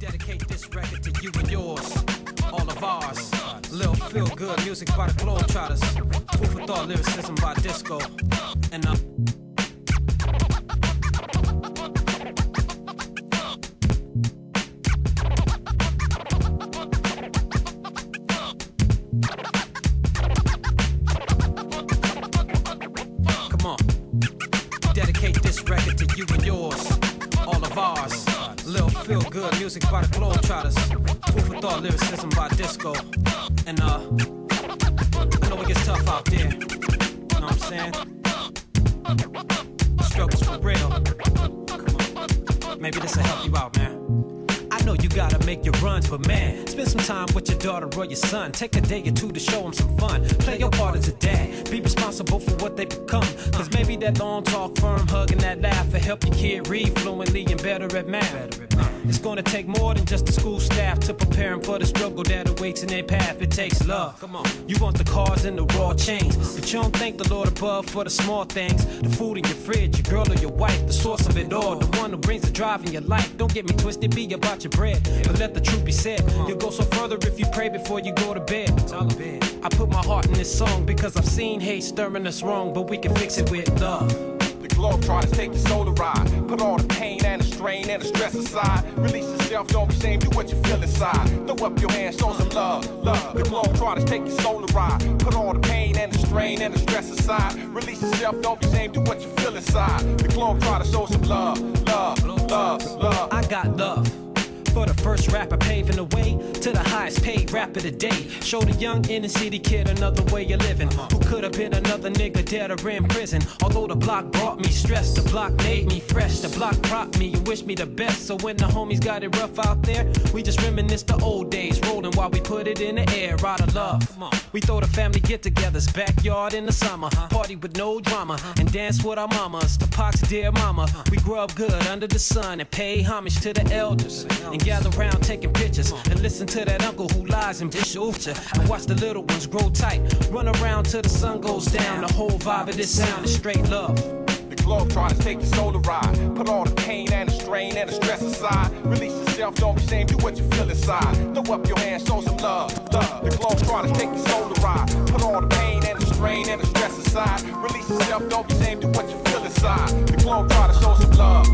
Dedicate this record to you and yours, all of ours. Little feel good music by the Globetrotters. Food for thought lyricism by disco. And uh, music by the Globetrotters. Food for thought lyricism by disco. And uh, I know it gets tough out there. You know what I'm saying? Struggles for real. Maybe this will help you out, man. I know you gotta make your runs, but man, spend some time with your daughter or your son. Take a day or two to show them some fun. Play your part as a dad. Be responsible for what they become. Cause maybe that long talk, firm hug, and that laugh will help your kid read fluently and better at math. It's gonna take more than just the school staff to prepare them for the struggle that awaits in their path. It takes love. Come on. You want the cars and the raw chains, but you don't thank the Lord above for the small things. The food in your fridge, your girl or your wife, the source of it all, the one who brings the drive in your life. Don't get me twisted, be about your bread, but let the truth be said. You'll go so further if you pray before you go to bed. I put my heart in this song because I've seen hate stirring us wrong, but we can fix it with love. The globe try to take your soul to ride. Put all the pain and the strain and the stress aside. Release yourself, don't be ashamed, do what you feel inside. Throw up your hands, show some love, love. The to take your soul to ride. Put all the pain and the strain and the stress aside. Release yourself, don't be ashamed, do what you feel inside. The globe try to show some love, love, love, love. I got love. For the first rapper paving the way to the highest paid rapper today. Show the young inner city kid another way of living. Who could have been another nigga dead or in prison. Although the block brought me stress, the block made me fresh. The block propped me and wished me the best. So when the homies got it rough out there, we just reminisce the old days. Rolling while we put it in the air out of love. We throw the family get togethers, backyard in the summer. Party with no drama and dance with our mamas. The Pac's dear mama. We grew up good under the sun and pay homage to the elders. And gather round taking pictures and listen to that uncle who lies in Bishopcha and watch the little ones grow tight. Run around till the sun goes down. The whole vibe of this sound is straight love. The globe try to take your soul to ride. Put all the pain and the strain and the stress aside. Release yourself, don't be ashamed, do what you feel inside. Throw up your hands, show some love, love. The globe try to take your soul to ride. Put all the pain and the strain and the stress aside. Release yourself, don't be ashamed, do what you feel inside. The globe try to show some love,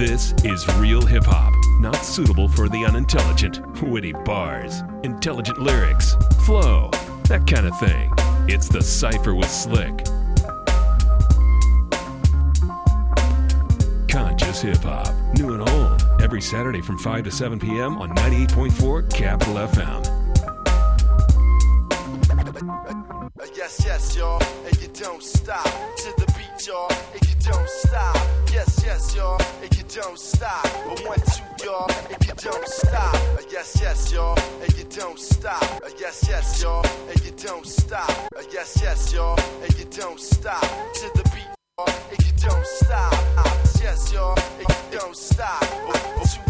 this is real hip hop, not suitable for the unintelligent. Witty bars, intelligent lyrics, flow, that kind of thing. It's the Cypher with Slick. Conscious hip hop, new and old, every Saturday from 5 to 7 p.m. on 98.4 Capital FM. Yes, yes, y'all, and you don't stop to the y'all, and you don't stop. Yes, yes, y'all, and you don't stop. But one, two, y'all, and you don't stop. Uh, Yes, yes, y'all, and you don't stop. Uh, Yes, yes, y'all, and you don't stop. Uh, Yes, yes, y'all, and you don't stop to the beat, y'all, and you don't stop. Yes, y'all, and you don't stop. But one,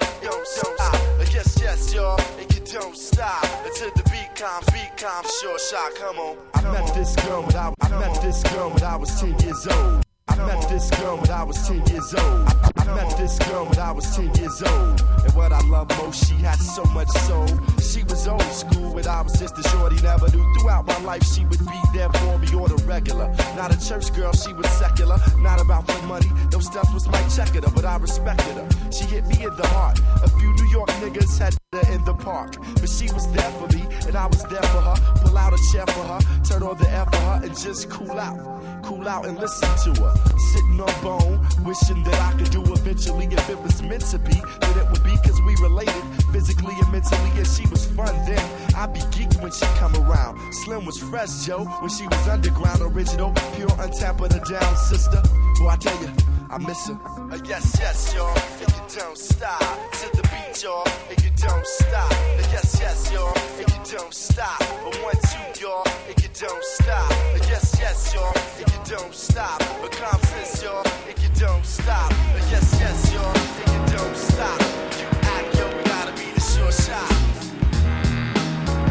don't stop. Yes, yes, y'all, and you don't stop until the beat comes, beat comes, short shot, come on. I met this girl when I, I met this girl when I was 10 years old. I met this girl when I was 10 years old. I met this girl when I was 10 years old. And what I love most, she had so much soul. She was old school, but I was just a shorty, never knew. Throughout my life, she would be there for me on the regular. Not a church girl, she was secular. Not about the money, those stuff was my checker, but I respected her. She hit me in the heart. A few New York niggas had her in the park, but she was there for me, and I was there for her. Pull out a chair for her, turn on the air for her, and just cool out. Cool out and listen to her. Sitting on bone, wishing that I could do eventually. If it was meant to be, then it would be cause we related physically and mentally. And she was fun then. I'd be geeked when she come around. Slim was fresh, Joe, when she was underground, original, pure, untampered her down, sister. Well, I tell you, I miss her. Uh, yes, yes, y'all, and you don't stop to the beat, y'all, and you don't stop. Uh, yes, yes, y'all, and you don't stop. Uh, one, two, y'all, and you don't stop. Uh, yes, yes, y'all, and you don't stop. Uh, confidence, y'all, and you don't stop. Uh, yes, yes, y'all, and you don't stop. You act, yo, we gotta be the sure shot.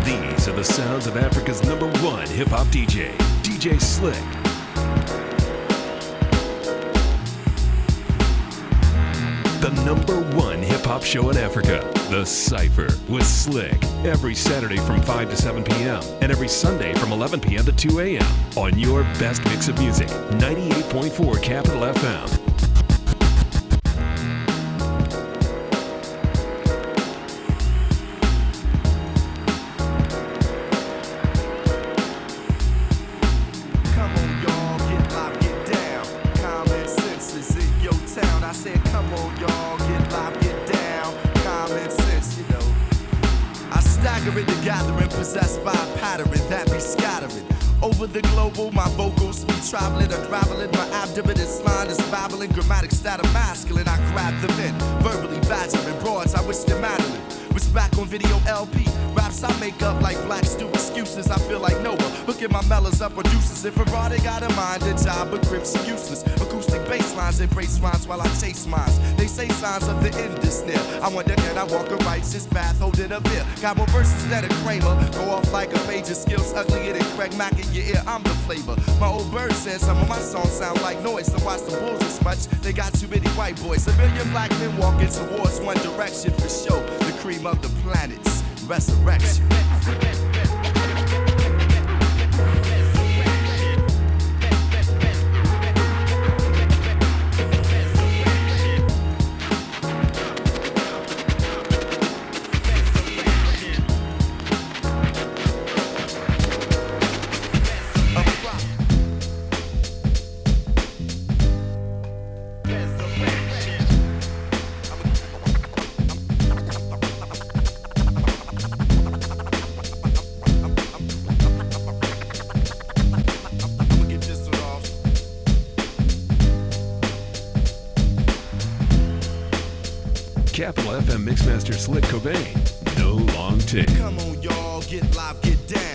These are the sounds of Africa's number one hip hop DJ, DJ Slick. The number one hip hop show in Africa, The Cypher with Slick, every Saturday from 5 to 7 p.m. and every Sunday from 11 p.m. to 2 a.m. on your best mix of music, 98.4 Capital FM. Producers. If Ferrari got a mind, a job, but grips are useless. Acoustic bass lines embrace rhymes while I chase mines. They say signs of the end is near. I wonder can I walk a righteous path holding a beer? Got more verses than a Kramer. Go off like a page of skills, uglier than Craig Mack in your ear. I'm the flavor. My old bird said some of my songs sound like noise. So watch the bulls as much. They got too many white boys. A million black men walking towards one direction for show. The cream of the planets. Resurrection. Slick Cobain. No long take. Come on, y'all, get live, get down.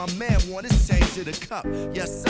My man want his change to the cup. Yes,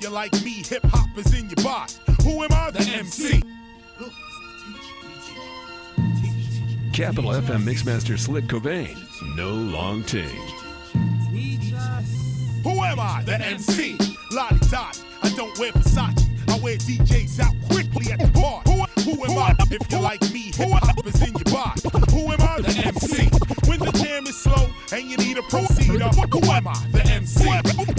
If you're like me, hip hop is in your body. Who am I? The MC. Capital FM Mixmaster Slick Cobain. No long take. Who am I? The MC. Lottie Dottie. I don't wear Versace. I I wear DJs out quickly at the bar. Who, who am I? If you're like me, hip hop is in your body. Who am I? The MC. When the jam is slow and you need a proceeder, who am I? The MC.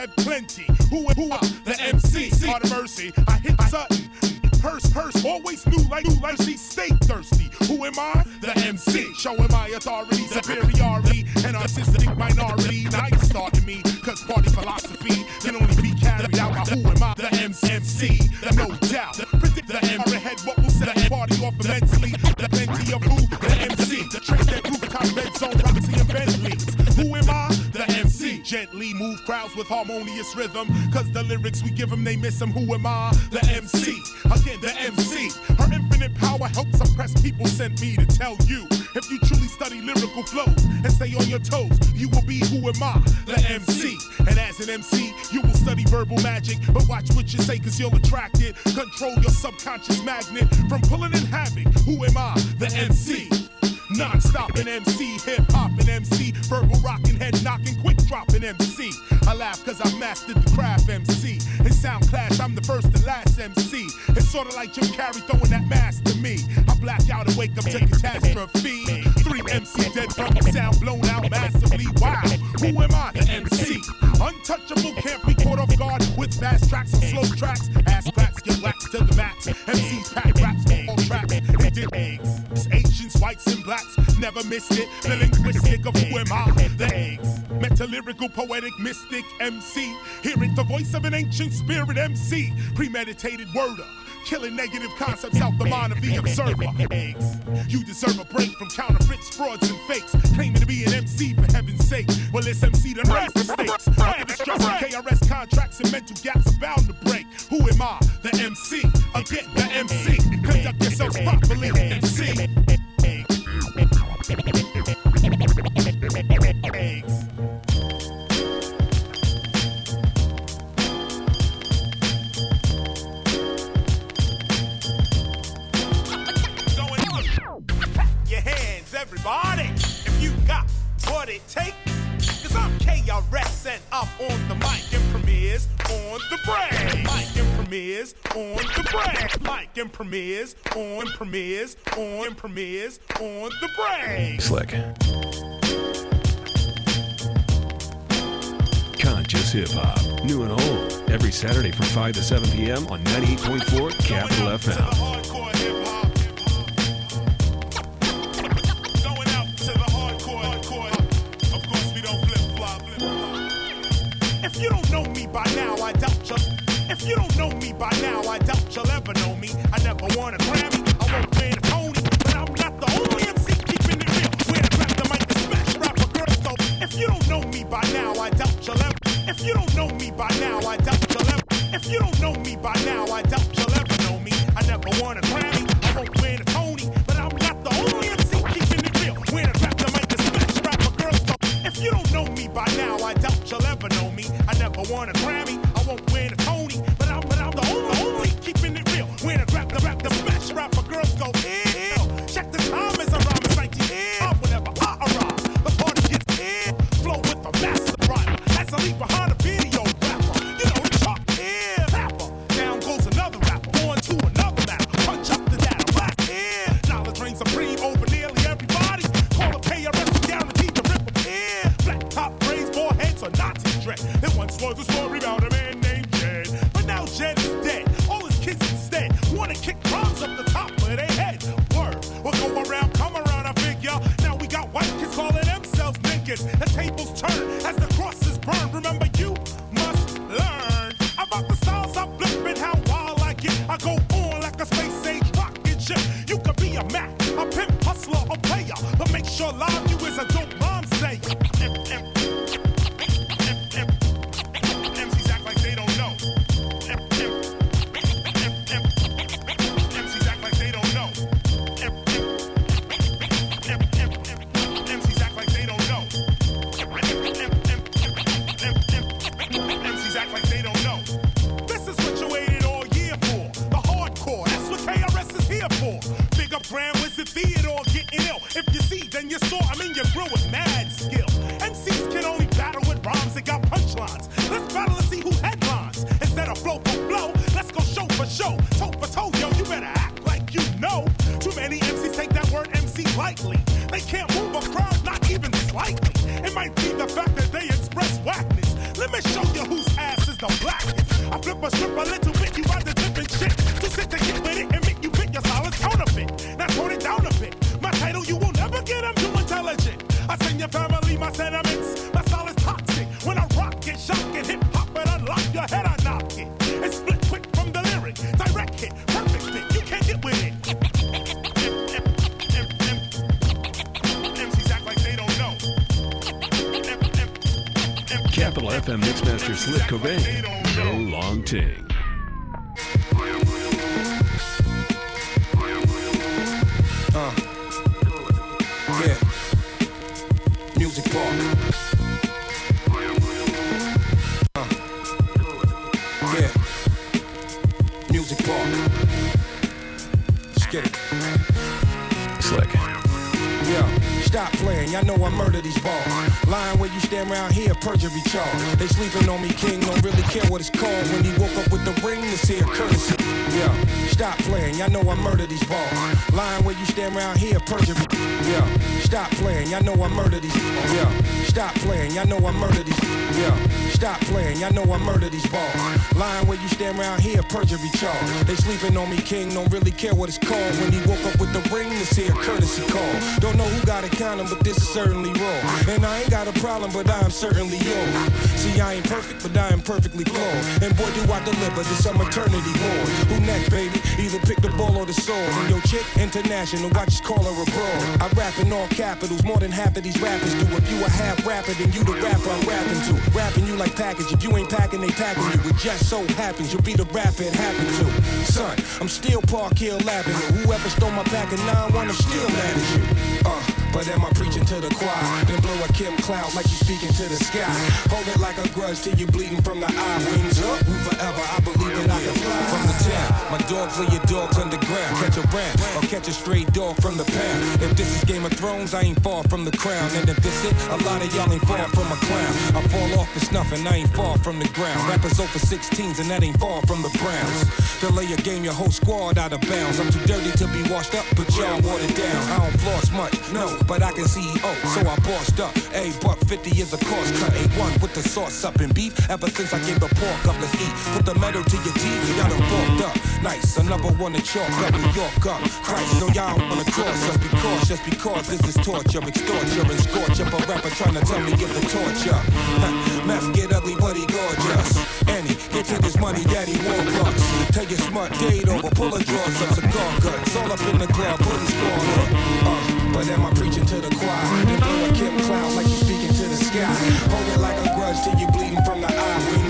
Have plenty. Who am who? The MC. Lord of mercy, I hit Sutton. Purse, purse, always new like new like she stay thirsty. Who am I? The MC. Showing my authority, superiority, and artistic minority. Now you starting me, cause party philosophy Gently move crowds with harmonious rhythm. Cause the lyrics we give them, they miss them. Who am I? The MC. Again, the MC. Her infinite power helps suppress people. Sent me to tell you. If you truly study lyrical flows and stay on your toes, you will be who am I? The MC. And as an MC, you will study verbal magic. But watch what you say, cause you'll attract it. Control your subconscious magnet from pulling in havoc. Who am I? The MC. Non-stop an MC, hip hop and MC, verbal rocking, head knocking, quick dropping MC. I laugh cause I mastered the craft MC. In sound clash, I'm the first and last MC. It's sorta like Jim Carrey throwing that mask to me. I black out and wake up to catastrophe. Three MC dead from the sound blown out massively. Wow, who am I? The MC. Untouchable, can't be caught off guard with fast tracks and slow tracks. Ass cracks get waxed to the max. MCs pack raps for all tracks. They did eggs. Asians, whites, and blacks never missed it. The linguistic of who am I? The eggs. Metalyrical, poetic, mystic MC. Hearing the voice of an ancient spirit MC. Premeditated worder. Killing negative concepts out the mind of the observer. Eggs. You deserve a break from counterfeits, frauds, and fakes. Claiming to be an MC for heaven's sake. Well, this MC done raised the stakes. Under the KRS contracts and mental gaps are bound to break. Who am I? The MC. Again, the MC. Conduct yourself properly. MC. Eggs. What it takes. Cause I'm KRS and I'm on the mic and premieres on the brain. Mic and premieres on the brain. Mic and premieres on premieres on premieres on the brain. Slick. Conscious Hip Hop. New and old. Every Saturday from 5 to 7 p.m. on 98.4 Capital FM. You don't know me by now, I doubt you'll ever know me. I never won a Grammy, I won't win a Tony, but I'm not the only MC keeping it real. When I grab the mic and smash rapper girls, so if you don't know me by now, I doubt you'll ever. If you don't know me by now, I doubt you'll ever. If you don't know me by now, I doubt you'll ever know me. I never won a Grammy, I won't win a Tony, but I'm not the only MC keeping it real. When I grab the mic and smash rapper girls, so if you don't know me by now, I doubt you'll ever know me. I never won a Grammy, the the smash rapper girls go ill. Capital FM Mixmaster Slick Cobain. No long ting. Yeah. Music Park. Uh. Yeah. Music Park. Let's get it. Slick. Yeah, stop playing. Y'all know I murder these You stand around here, perjury charge. They sleeping on me, king. Don't really care what it's called. When he woke up with the ring, this here courtesy. Yeah, stop playing. Y'all know I murder these balls. Lying where you stand around here, perjury. Yeah, stop playing. Y'all know I murder these. Yeah, stop playing. Y'all know I murder these. Yeah, stop playing. Y'all know I murder these balls. Lying where you stand around here, perjury charge. They sleeping on me, king. Don't really care what it's called. When he woke up with the ring, this here courtesy call. Don't know who got to count 'em, but this is certainly raw. And I ain't got a problem, but I'm certainly yours. See, I ain't perfect, but I am perfectly flawed. And boy, do I deliver to some eternity boy. Who next, baby? Either pick the ball or the sword. And your chick, international, I just call her abroad. I rap in all capitals, more than half of these rappers do. If you a half rapper, then you the rapper I'm rapping to. Rapping you like package. If you ain't packing, they packing you. It just so happens you'll be the rapper it happened to. Son, I'm still Park Hill Avenue. Whoever stole my pack of 9-1, I'm still mad at you. Uh, but am I preaching to the choir? Then blow a Kim cloud like you speaking to the sky. Hold it like a grudge till you bleeding from the eye. Wings up, we forever. I believe that I can fly from the town. My dogs lay your dogs underground. Catch a ram or catch a stray dog from the pound. If this is Game of Thrones, I ain't far from the crown. And if this it, a lot of y'all ain't far from a clown. I fall off, it's nothing. I ain't far from the ground. Rappers over 16s and that ain't far from the Browns. Delay your game, your whole squad out of bounds. I'm too dirty to be washed up, but y'all watered down. I don't floss much, no, but I can CEO, oh, so I bossed up. A buck 50 is a cost cut. A1 with the sauce up in beef. Ever since I gave the pork up, let's eat. Put the metal to your teeth, y'all done forked up. Nice, another one to chalk up, New York up. Christ, no, y'all wanna cross us because, just because this is torture, extorture, and scorch up a rapper trying to tell me give the up. Huh, Meth get ugly, but he gorgeous. Annie, get to this money, daddy war bucks. Tell your smart date over, pull a draws up, cigar guts. All up in the club, putting score up. Uh, but am I preaching to the choir? Then blow a Kim cloud like you speaking to the sky. Hold it like a grudge till you bleeding from the eye.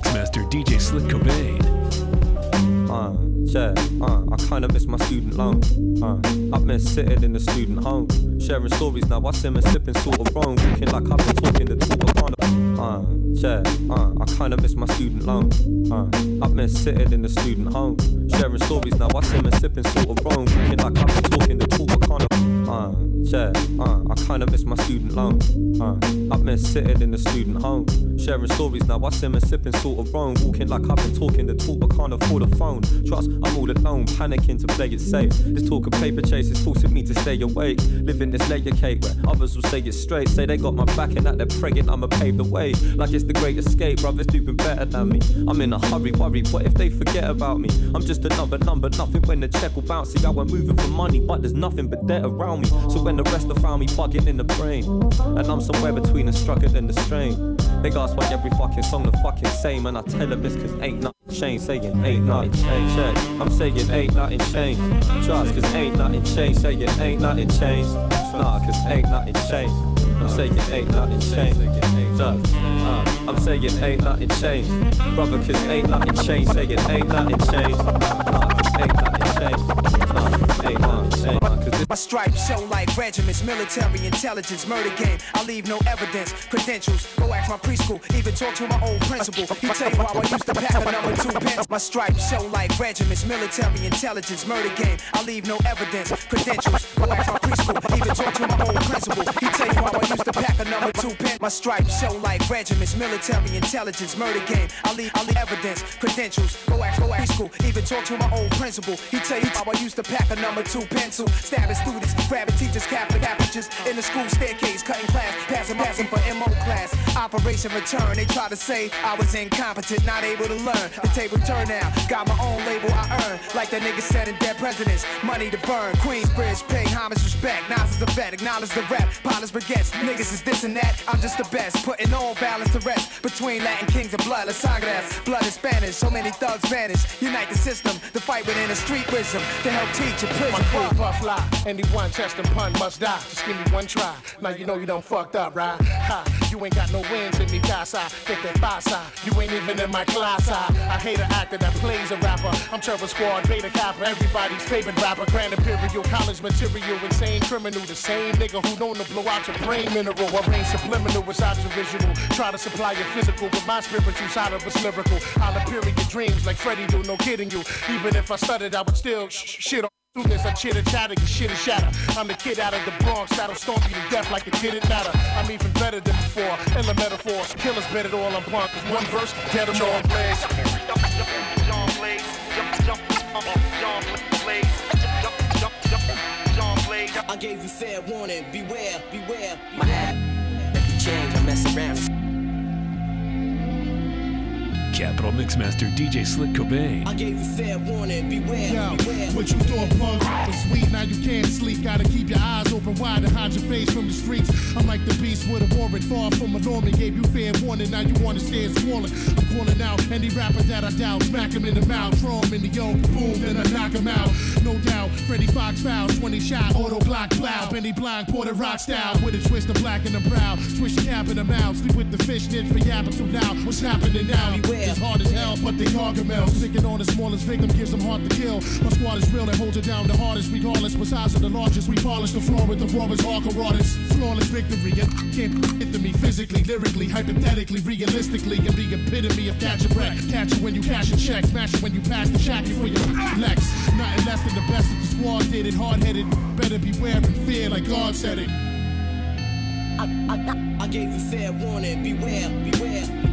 Capital Mixmaster DJ Slick Cobain. Uh, yeah, uh, I kinda miss my student loan. Uh, I miss sitting in the student home, sharing stories now. I sim and sipping sort of wrong, looking like I've been talking the talk kind Uh, yeah, uh, I kinda miss my student loan. Uh, I miss sitting in the student home, sharing stories now. I sim and sipping sort of wrong, looking like I've been talking the talk kind Uh, yeah, uh, I kinda miss my student loan. Uh, I've been sitting in the student home, sharing stories now. I sim and sipping sort of wrong, walking like I've been talking the talk, but can't afford a phone. Trust, I'm all alone, panicking to play it safe. This talk of paper chase is forcing me to stay awake. Living this layer cake where others will say it straight, say they got my back and that they're pregnant. I'ma pave the way like it's the great escape. Brothers doing better than me. I'm in a hurry, worry. What if they forget about me? I'm just another number, nothing when the check will bounce. See, I went moving for money, but there's nothing but debt around me. So when the rest have found me bugging in the brain, and I'm somewhere between the struggle and the strain. They ask why every fucking song the fucking same, and I tell them it's cause ain't nothing changed. Saying ain't nothing changed. Yeah, I'm saying ain't nothing changed. Trust, cause ain't nothing changed. Saying ain't nothing changed. Nah, cause ain't nothing changed. I'm saying ain't nothing changed. Uh, I'm saying ain't nothing changed. Brother, cause ain't nothing changed. Saying ain't nothing changed. Nah, cause ain't nothing changed. My stripes show like regiments, military intelligence, murder game. I leave no evidence, credentials. Go ask my preschool, even talk to my old principal. He tell you how I used to pack a number two pence. My stripes show like regiments, military intelligence, murder game. I leave no evidence, credentials. Go ask my preschool. Even talk to my old principal. He tell you how I used to pack a number two pen. My stripes show like regiments, military intelligence, murder game. I leave, I leave evidence, credentials. Go ask, go ask preschool. Even talk to my old principal. He tell you how I used to pack a number two pencil. Stabbing students, grabbing teachers, Catholic apertures in the school staircase, cutting class, passing, passing for MO class. Operation Return. They try to say I was incompetent, not able to learn. The table turn now. Got my own label I earn. Like that nigga said in Dead Presidents. Money to burn. Queensbridge, pay homage, respect. Nas is the vet, acknowledge the rap. Pilots, baguettes. Niggas is this and that. I'm just the best. Putting all balance to rest. Between Latin kings and blood. La Sagras. Blood is Spanish. So many thugs vanish. Unite the system. The fight within a street wisdom. To help teach a. My crew puff. Anyone test and pun must die. Just give me one try. Now you know you done fucked up, right? Ha. You ain't got no wins in me, casa. Get that pasa. You ain't even in my class. I, I hate an actor that plays a rapper. I'm Terror Squad, Beta Kappa, everybody's favorite rapper. Grand Imperial, college material, insane criminal. The same nigga who known to blow out your brain mineral. I rain subliminal it's without your visual. Try to supply your physical, but my spiritual side of it's lyrical. I'll appear in your dreams like Freddy do, no kidding you. Even if I stuttered, I would still sh- shit on. Soon as I chitter chatter, your shit is shatter. I'm the kid out of the Bronx that'll stomp you to death like it didn't matter. I'm even better than before. In the metaphors, killers better all I'm. Cause one verse, get them all blaze. I gave you fair warning, beware, beware, beware. Let me change, I mess around. Capital Mixmaster DJ Slick Cobain. I gave you fair warning, beware, Yo, beware. what you thought punk was sweet, now you can't sleep. Gotta keep your eyes open wide and hide your face from the streets. I'm like the beast with a warrant, far from a Norman. Gave you fair warning, now you wanna stay swollen. I'm calling out any rapper that I doubt. Smack him in the mouth, throw him in the yoke, boom, then I knock him out. No doubt, Freddie Fox foul, 20 shot, auto block plow. Benny Blanc, Porter Rock style, with a twist of black in the brow. Twist your cap in the mouth, sleep with the fish, nit for yapping too loud. What's happening now? Beware. It's hard as hell, but they gargamel. Sticking on the smallest victim gives them hard to kill. My squad is real and holds it down the hardest. Regardless, what size of the largest, we polish the floor with the rawest hardcore artists. Flawless victory, and can't get to me physically, lyrically, hypothetically, realistically, and the epitome of catch a breath. Catch it when you cash a check, smash it when you pass the shack before your flex. Nothing less than the best of the squad did it. Hard headed, better beware and fear like God said it. I, I, I gave you fair warning, beware, beware,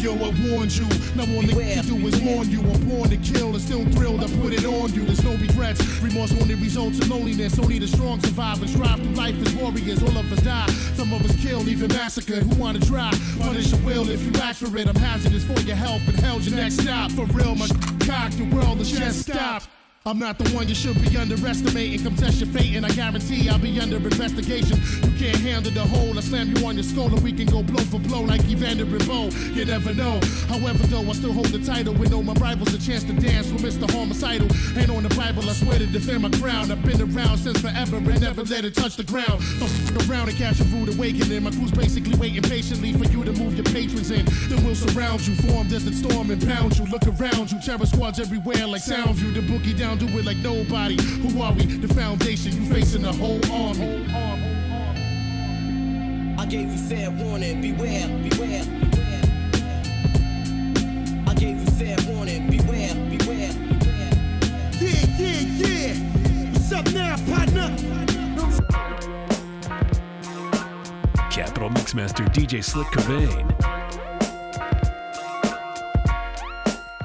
yo, I warned you. Now all they can do is mourn you. I'm born to kill and still thrilled. I put it on you. There's no regrets. Remorse only results in loneliness. Only the strong survive and strive through life as warriors. All of us die. Some of us killed, even massacred. Who wanna try? Punish your will if you ask for it. I'm hazardous for your health and hell's your next stop. For real, my cock, the world is just stop. I'm not the one you should be underestimating. Come test your fate, and I guarantee I'll be under investigation. You can't handle the whole. I slam you on your skull, and we can go blow for blow like Evander and Bowe. You never know. However, though, I still hold the title. With no my rivals a chance to dance with Mr. Homicidal. Ain't on the Bible, I swear to defend my crown. I've been around since forever and never let it touch the ground. Don't f around and catch a rude awakening. My crew's basically waiting patiently for you to move your patrons in. Then we'll surround you, form desert storm and pound you. Look around you, terror squads everywhere like Soundview. The boogie down, do it like nobody. Who are we? The foundation, you facing the whole army. I gave you fair warning, beware, beware, beware. I gave you fair warning, beware, beware, beware. Yeah, yeah, yeah. What's up now, partner? Capital Mixmaster DJ Slick Cobain.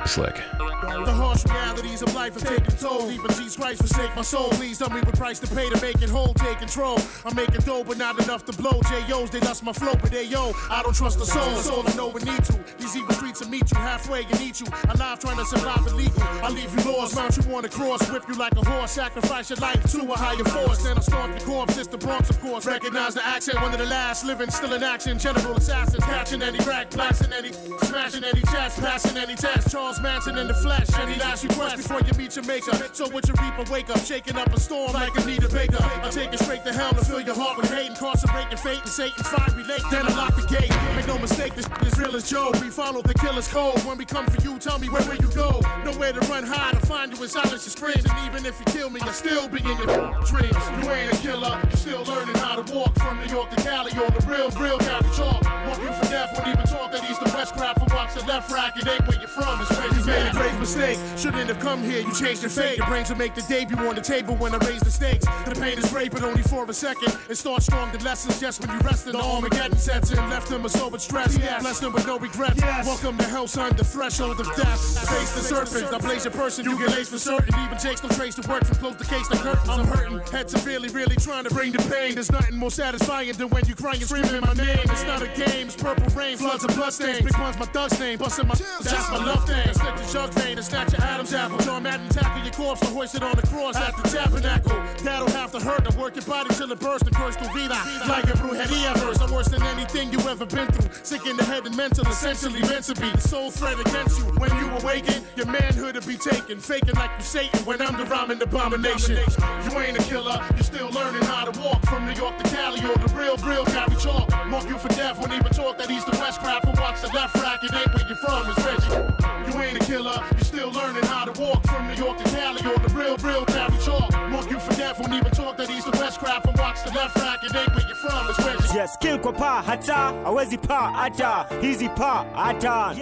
Slick. The harsh realities of life have taken toll. Even Jesus Christ forsake my soul. Please tell me what price to pay to make it whole. Take control. I'm making dough, but not enough to blow. J.O.'s, they lost my flow, but they yo. I don't trust the soul. All I know we need to. These evil streets will meet you halfway and eat you. Alive trying to survive illegal. I leave you lost. Mount you on the cross. Whip you like a horse. Sacrifice your life to a higher force. Then I stomp your corpse. It's the Bronx, of course. Recognize the accent. One of the last living, still in action. General assassins. Catching any rack. Blasting any. Smashing any chest. Passing any test. Charles Manson in the flesh. Any last request before you meet your maker. So with your reaper, wake up, shaking up a storm like Anita Baker. I take it straight to hell to fill your heart with hate, incarcerating fate and Satan's fiery lake. Then I lock the gate. Make no mistake, this is real as Joe. We follow the killer's code. When we come for you, tell me where will you go? Nowhere to run high to find you in silence your screams. And even if you kill me, I'll still be in your dreams. You ain't a killer, you're still learning how to walk from New York to Cali on the real, real Cali talk. Walk you for death, won't even talk that east to west crap from the left rack. It ain't where you're from, it's where you made a grave mistake. Shouldn't have come here, you changed your fate. Your brains will make the debut on the table when I raise the stakes. The pain is great, but only for a second. It starts strong, the lessons just when you rested. The Armageddon sets in, left them a sober stress. Blessed them with no regrets. Welcome to hell, son, the threshold of death. Face the serpent, I blaze your person, you get laced for certain. Even Jake's no trace to work from close the case, the curtains. I'm hurting, head severely, really trying to bring the pain. There's nothing more satisfying than when you crying and screaming my name. It's not a game, it's purple rain, floods and bloodstains. Big one's my thug's name, busting my that's my love thing. Slip the jug vein and snatch your Adam's apple. John Madden tackle your corpse and hoist it on the cross at the tabernacle. That'll have to hurt to work your body till it bursts and curse to vida. Like a brujeria verse, I'm worse than anything you ever been through. Sick in the head and mental, essentially meant to be the sole threat against you. When you awaken, your manhood will be taken. Faking like you Satan when I'm the rhyming abomination. You ain't a killer, you're still learning how to walk from New York to Cali or the real, real Cali chalk. Mark you for death, won't even talk that east to west crap and watch the left rack. It ain't where you're from, it's Reggie. You ain't a killer, still learning how to walk from New York to Cali or the real, real Cali chalk. Mark you for death, won't even talk that east to west crap and watch the left rack. It ain't where you're from, it's Reggie. Yes, kill kwa pa hata hawezi pa hata hizi pa hata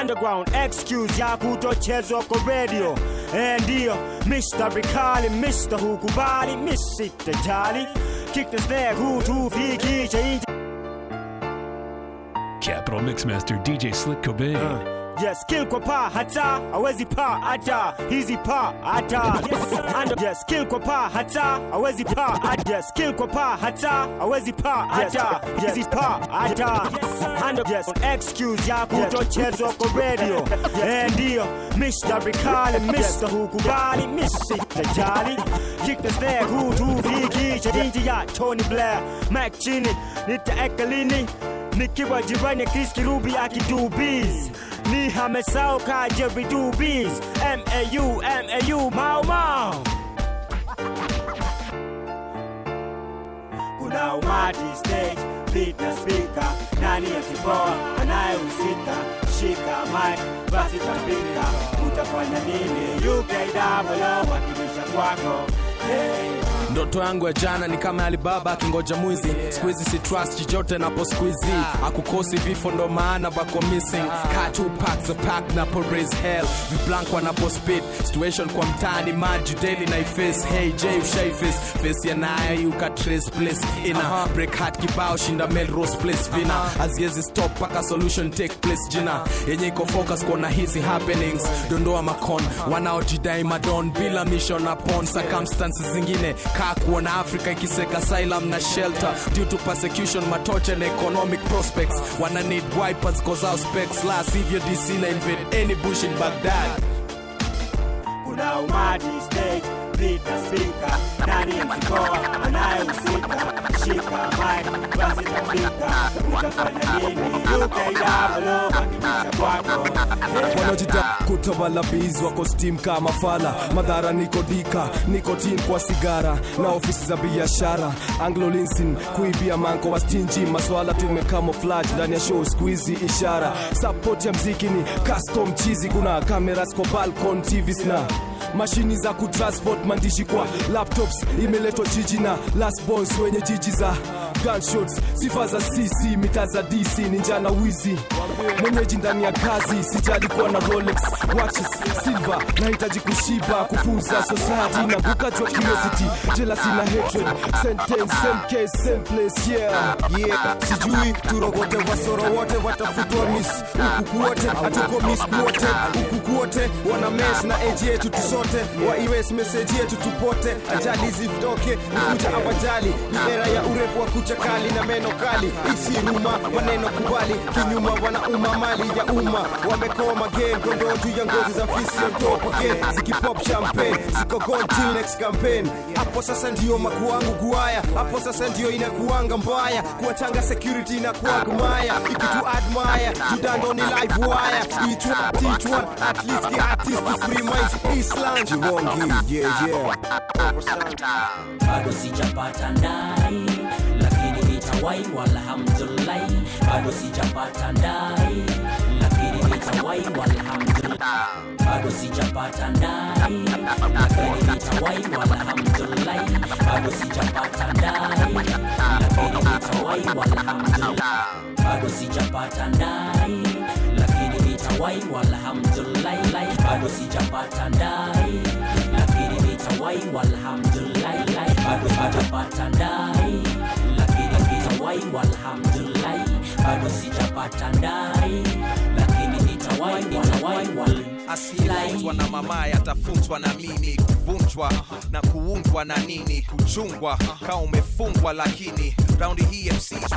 underground excuse ya kutochezwa kwa radio eh, ndio Mr. Rikali Mr. hukubali misitajali kick the snare hutufikisha nje Capital Mixmaster DJ Slick Cobain. Yes, kill kwa pa hata hawezi pa hata hizi pa hata. Under, yes, kill kwa pa hata hawezi pa hata. Yes, kill kwa pa hata hawezi pa hata hizi pa hata. Under, yes, excuse ya kutochezwa kwa radio. Eh, ndio Mr. Rikali Mr. hukubali misitajali kick the snare hutufikisha nje ya Tony Blair. Mac chini nitaeka lini nikiwa jirani ya Chris Kirubi akidubiz ni hamesao ka Jerry Dubiz M-A-U, M-A-U, Mau Mau. Kuna umati stage pita speaker nani kipoa anayehusika? Shika mic basi tapika. Utafanya nini? UK double wakilisha kwako. Hey. Ndoto yangu ya jana ni kama alibaba akingoja mwizi. Skuizi si trust chochote napo squeezy akukosi vifo ndo maana bako missing. Ka two packs a pack napo raise hell. Viblank wanapo speed. Situation kwa mtaani maji daily na iface hey j ushai face face ya naye you trace place ina break heart kibao shinda melrose place. Vina aziezi stop paka solution take place jina. Yenye iko focus kuona hizi happenings. Dondoa makon wanaojidai madon bila mission upon. Circumstances zingine kaa kuona africa ikiseka asylum na shelter due to persecution matoche na economic prospects. Wana need wipers cause our specs la sivyo dc na invade any bush in baghdad. Kuna umati stage beat na speaker nani msikoa anayehusika shika mic basi tapika utafanya nini? UK double wakilisha kwako wanaojita kutawala biz wako steam kama fala. Madhara niko dika nikotin kwa sigara. Na ofisi za biashara anglolinsin kuibia manko wa stinji maswala tumekamoflage ndani ya show skuizi ishara. Sapoti ya mziki ni custom chizi kuna cameras kwa balcon tvs na mashini za kutransport mandishi kwa laptops. Imeletwa jiji na lasbons wenye jiji za gunshots sifa za cc mita za dc ni njana wizi. Mwenyeji ndani ya kazi sijali kuwa na rolex watches silver. Nahitaji kushiba kufuza society na bukajwa curiosity. Jealousy na hatred sentence same case same place yeah. Yeah. Sijui turogote wasoro wote watafutwa miss. Huku kuote, hatuko miss kuote. Huku kuote, wana mess na age yetu tusote. Wa US message yetu tupote. Ajali ziftoke nikuja abajali, ni era ya urefu wa kucha kali na meno kali. Isiruma maneno kubali. Kinyuma wanauma mali ya umma. Wamekoma gondoo juu ya ngozi za fisi. On again zikipop champagne. Ziko gone till next campaign. Hapo sasa ndio makuangu guaya. Hapo sasa ndio inakuanga mbaya. Kuwachanga security inakuwa gumaya ikitu admire. Judando ni live wire. Each one teach one. At least the artist to free minds Island jiwongi yeah yeah. Bado sijapata ndai nitawahi, wala hamtulai, bado sijapata ndai, lakini nitawahi, wala hamtulai, bado sijapata ndai, lakini nitawahi, wala hamtulai, bado sijapata ndai, lakini nitawahi, wala hamtulai, bado sijapata ndai, lakini nitawahi, wala hamtulai, bado sijapata ndai, lakini nitawahi, wala hamtulai, bado sijapata ndai. Tawai walhamdulillah bado sijapata ndai lakini nitawai nitawai wal asiyefunzwa na mama yatafutwa na mimi kuvunjwa na kuungwa na nini? Kuchungwa kaa umefungwa lakini raundi hii mcs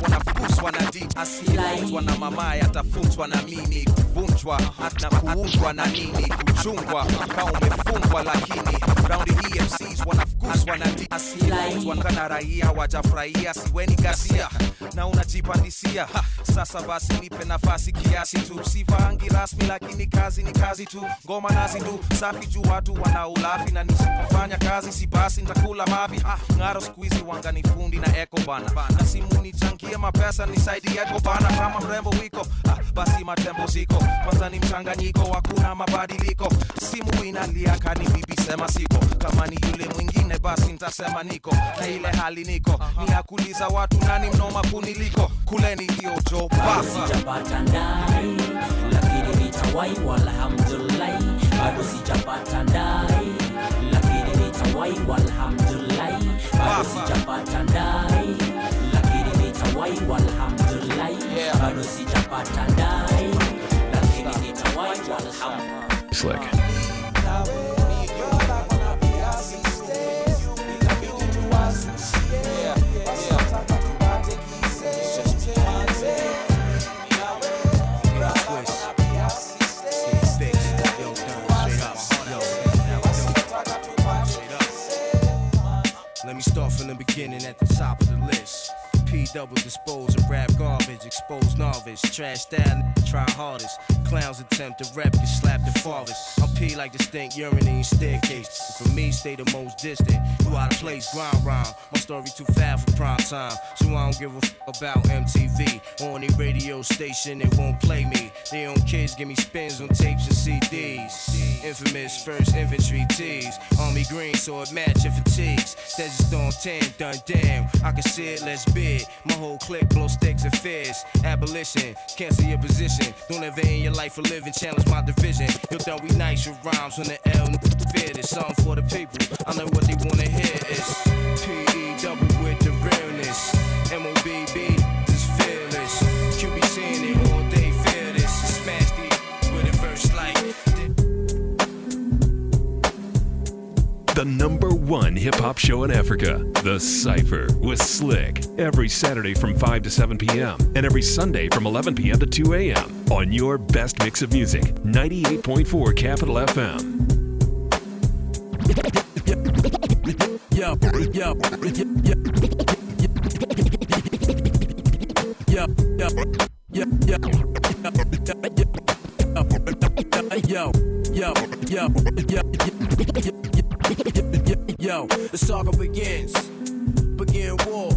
na d. Asiyefunzwa na mama yatafutwa na mimi kuvunjwa na kuungwa na nini? Kuchungwa kaa umefungwa lakini raundi hii mcs na d. Asiyefunzwa na raia wajafurahia siweni gasia na unajipandisia. Sasa basi nipe nafasi kiasi tu. Sivangi rasmi lakini kazi ni kazi tu ngoma nazi tu safi juu watu wanaulafi na nisipofanya kazi si basi mavi. Ah, ng'aro skuizi wanga ni fundi na eko bana. Na simu nichangie mapesa nisaidi bana. Kama mrembo wiko ah, basi matembo ziko. Kwanza ni mchanganyiko hakuna mabadiliko. Simu inalia kani bibi sema siko. Kama ni yule mwingine basi ntasema niko. Na ile hali niko. Ni ya watu nani mnoma kuniliko. Kuleni hiyo jo basi nitawahi wala hamdulai bado sijapata ndai. Lakini nitawahi wala hamdulai bado sijapata ndai. Lakini nitawahi wala hamdulai bado sijapata ndai. Lakini nitawahi wala hamdulai Slick. Double dispose of rap garbage, expose novice, trash style, try hardest. Clowns attempt to rep, get slapped the farthest. I'm P like the stink urinating staircase. For me, stay the most distant. You out of place, grind rhyme. Story too fast for prime time, so I don't give a f about MTV. On a radio station, it won't play me. They own kids, give me spins on tapes and CDs. Infamous first infantry tees. Army green, so it match fatigues. Desert Storm 10, done damn. I can see it, let's bid. My whole clique blow sticks and fears. Abolition, cancel your position. Don't ever in your life for living, challenge my division. Yo, done we nice with rhymes on the L. Fear this song for the people. I know what they wanna hear is The number one hip hop show in Africa, The Cypher with Slick, every Saturday from 5 to 7 p.m. and every Sunday from 11 p.m. to 2 a.m. on your best mix of music, 98.4 Capital FM. Yo, yo, yo, yo, yo, yo, yo, yo, yo, yo, the saga begins. Begin war. Yo, yo, yo, yo, yo, yo, yo, yo, yo, yo, yo, yo, yo, yo, the saga begins. Begin war.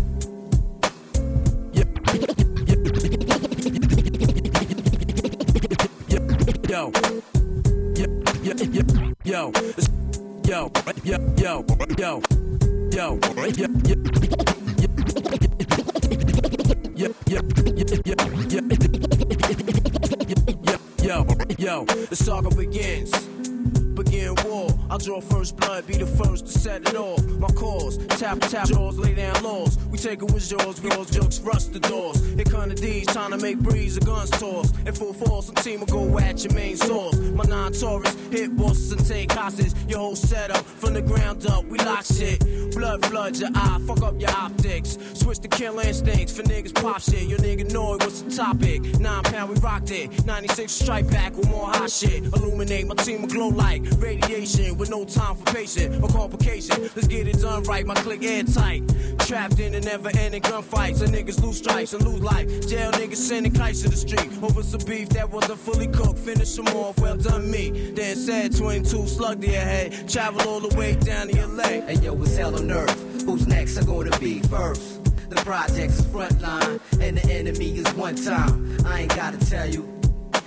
I'll draw first blood, be the first to set it off. My cause, tap, tap, jaws, lay down laws. We take it with jaws, all jokes, rust the doors. Here kinda D's, trying to make breeze, the guns toss. In full force, some team will go at your main source. My non Taurus, hit bosses and take hostage. Your whole setup, from the ground up, we lock shit. Blood floods your eye, fuck up your optics. Switch the kill instincts for niggas pop shit. Your nigga know it, what's the topic? Nine pound, we rocked it. 96 strike back with more hot shit. Illuminate, my team will glow like radiation with no time for patience or complication. Let's get it done right, my click airtight. Trapped in a never ending gunfights. And niggas lose stripes and lose life. Jail niggas sending kites to the street. Over some beef that wasn't fully cooked. Finish them off, well done me. Then said 22 slug to your head. Travel all the way down to leg. Hey yo, it's hell on earth. Who's next are gonna be first? The project's frontline, and the enemy is one time. I ain't gotta tell you,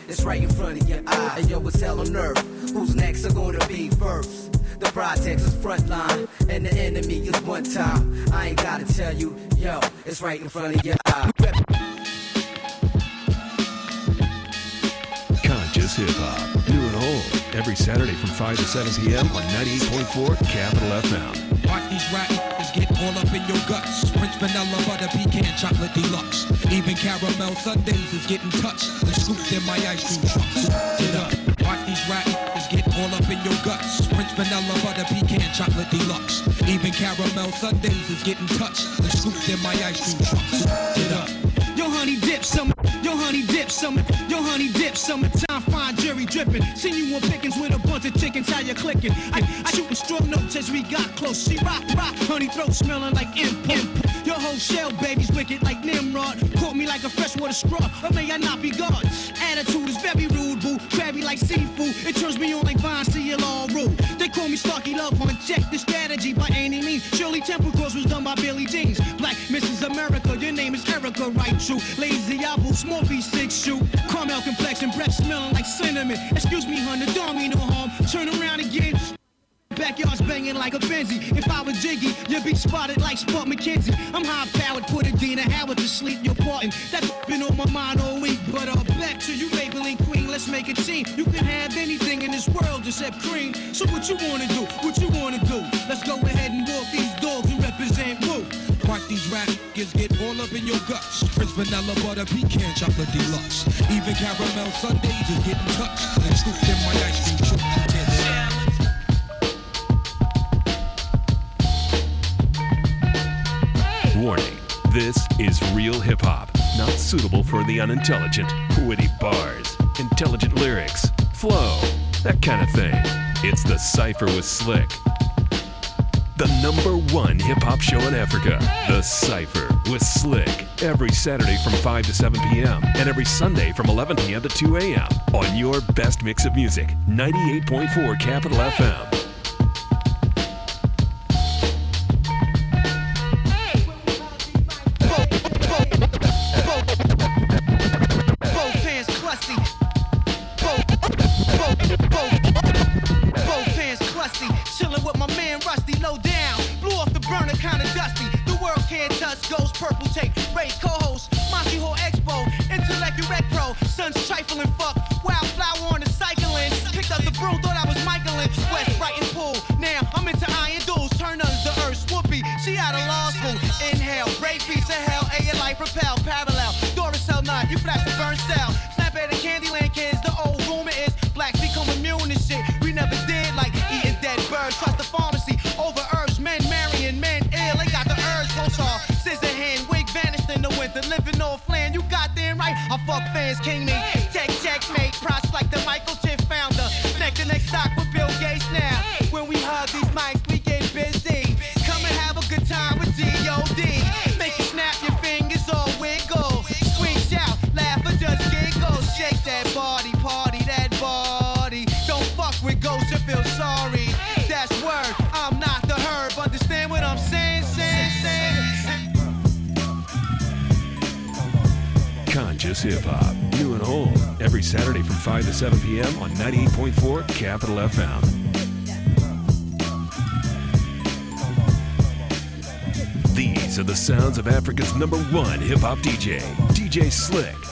it's right in front of your eye. Hey yo, it's hell on earth. Who's next are gonna be first? The projects is frontline, and the enemy is one time. I ain't gotta tell you, yo, it's right in front of your eye. Conscious Hip Hop, new and old, every Saturday from 5 to 7 p.m. on 98.4 Capital FM. Watch these rap niggas get all up in your guts. French vanilla, butter, pecan, chocolate deluxe. Even caramel sundaes is getting touched and scooped in my ice cream truck. Scooped up. Watch these rap get all up in your guts. French vanilla, butter, pecan, chocolate deluxe. Even caramel sundaes is getting touched and scooped in my ice cream truck. Scooped up. Yo, honey dip some. Honey dip some. Yo, honey dip summertime fine jerry dripping. Seen you on pickings with a bunch of chickens. How you clicking? I, I shooting strong notes as we got close. She rock, rock. Honey throat smelling like imp, imp. Your whole shell, baby's wicked like Nimrod. Caught me like a freshwater straw. Or may I not be God? Attitude is very rude, boo. Crabby like seafood. It turns me on like Vine, all rude. They call me Starky Love Hunt. Check the strategy by any means. Shirley Temple Cross was done by Billy Jeans. Black Mrs. America, your name is Erica, right? True. Lazy apple, small V6 shoe. Caramel complexion, breath smelling like cinnamon. Excuse me, the don't mean no harm. Turn around again. Backyard's banging like a Benzie. If I was Jiggy, you'd be spotted like Spuds MacKenzie. I'm high powered, put Adina Howard to sleep. You're parting. That's been on my mind all week. But uh, back to you, labeling queen. Let's make a team. You can have anything in this world except cream. So what you wanna do? What you wanna do? Let's go ahead and walk these dogs and represent. Watch these get all up in your guts. French vanilla, butter, pecan, chocolate deluxe. Even caramel is getting touched and scooped in my ice cream. Warning this is real hip hop, not suitable for the unintelligent. Witty bars, intelligent lyrics, flow, that kind of thing. It's the Cypher with Slick. The number one hip hop show in Africa. The Cypher with Slick. Every Saturday from 5 to 7 p.m. and every Sunday from 11 p.m. to 2 a.m. on your best mix of music. 98.4 Capital FM. 5 to 7 p.m. on 98.4 Capital FM. These are the sounds of Africa's number one hip hop DJ, DJ Slick.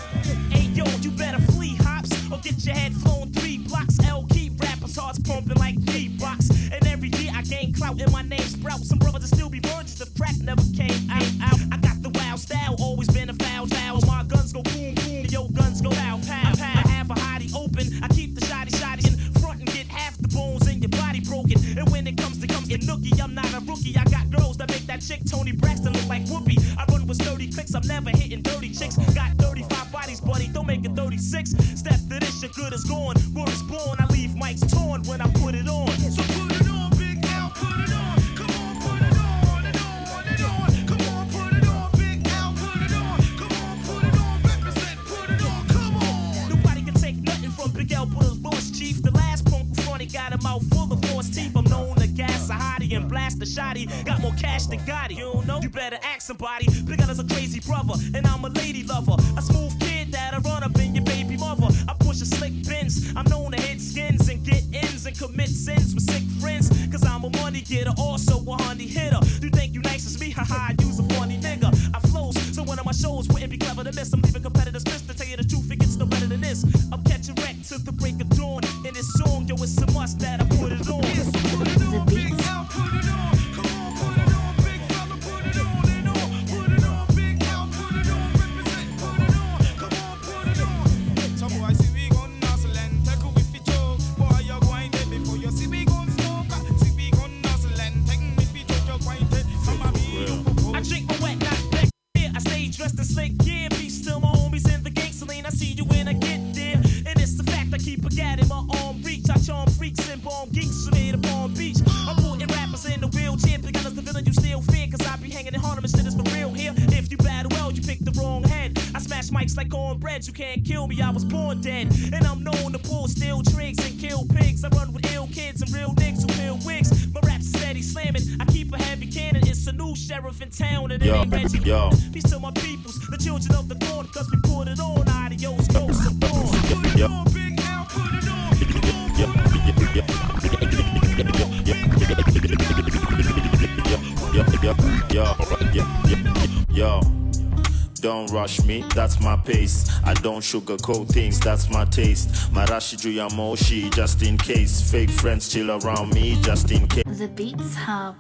Don't rush me, that's my pace. I don't sugarcoat things, that's my taste. Marashi juu ya moshi, just in case. Fake friends chill around me, just in case. The Beats Hub.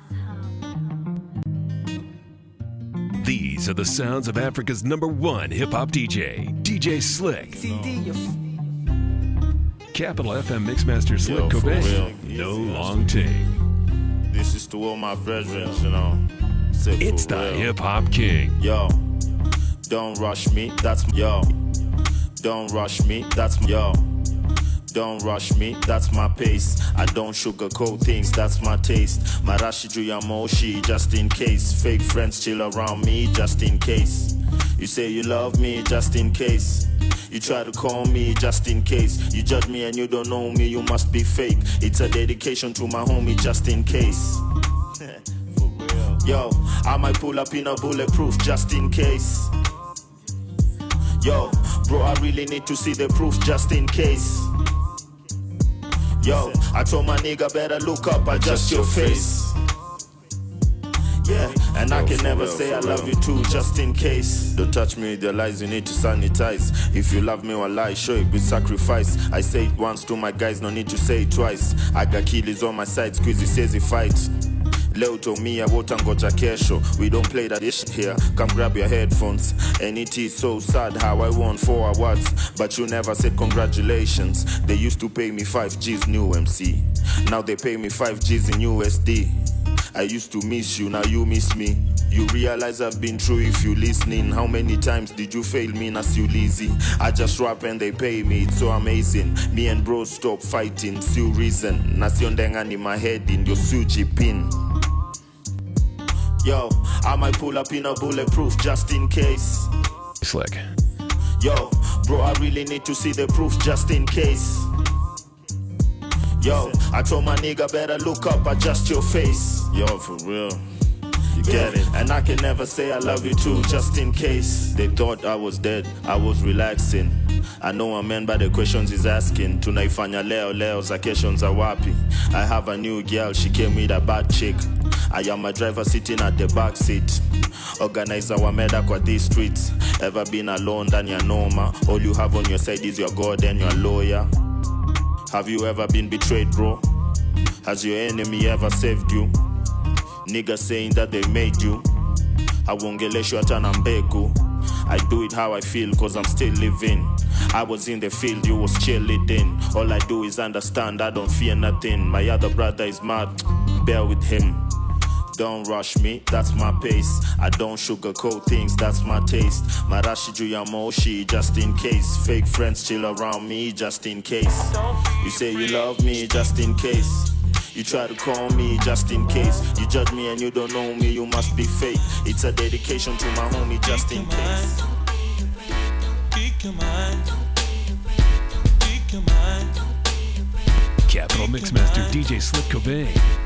These are the sounds of Africa's number one hip hop DJ, DJ Slick. Capital FM Mixmaster Slick Yo, for. Cobain. No long take. This is to all my brethren, you know. It's the hip hop king. Yo, don't rush me, that's yo. Don't rush me, that's yo. Don't rush me, that's my pace. I don't sugarcoat things, that's my taste. Marashi juu ya moshi, just in case. Fake friends chill around me, just in case. You say you love me, just in case. You try to call me just in case. You judge me and you don't know me, you must be fake. It's a dedication to my homie, just in case. Yo, I might pull up in a bulletproof just in case. Yo, bro, I really need to see the proof just in case. Yo, I told my nigga better look up, adjust your face. Yeah, and I can never say I love you too, just in case. Don't touch me with your lies, you need to sanitize. If you love me or lie, show it with sacrifice. I say it once to my guys, no need to say it twice. I got killers on my side, squeezy says he fights. Leo told me I won't ngoja kesho. We don't play that shit here. Come grab your headphones. And it is so sad how I won four awards, but you never said congratulations. They used to pay me five G's new MC. Now they pay me five G's in USD. I used to miss you, now you miss me. You realize I've been true if you listening. How many times did you fail me, as you lazy? I just rap and they pay me, it's so amazing. Me and bro stop fighting, still reason. Nasiondenga in my head in your suji pin. Yo, I might pull up in a bulletproof just in case. Slick. Yo, bro, I really need to see the proof just in case. Yo, I told my nigga better look up, adjust your face. Yo, for real. You get it? And I can never say I love you too, just in case. They thought I was dead, I was relaxing. I know a man by the questions he's asking. Tunaifanya leo leo za kesho wapi? I have a new girl, she came with a bad chick. I am a driver sitting at the back seat. Organizer wa meda kwa these streets. Ever been alone ndani ya noma? All you have on your side is your God and your lawyer. Have you ever been betrayed, bro? Has your enemy ever saved you? Niggas saying that they made you. Awongeleshwa hata na mbegu. I'm I do it how I feel cause I'm still living. I was in the field, you was cheerleading. All I do is understand, I don't fear nothing. My other brother is mad, bear with him. Don't rush me, that's my pace. I don't sugarcoat things, that's my taste. Marashi juu ya moshi, just in case. Fake friends chill around me, just in case. You say you love me, just in case. You try to call me just in case. You judge me and you don't know me, you must be fake. It's a dedication to my homie, just in case. Capital Mixmaster DJ Slick Cobain.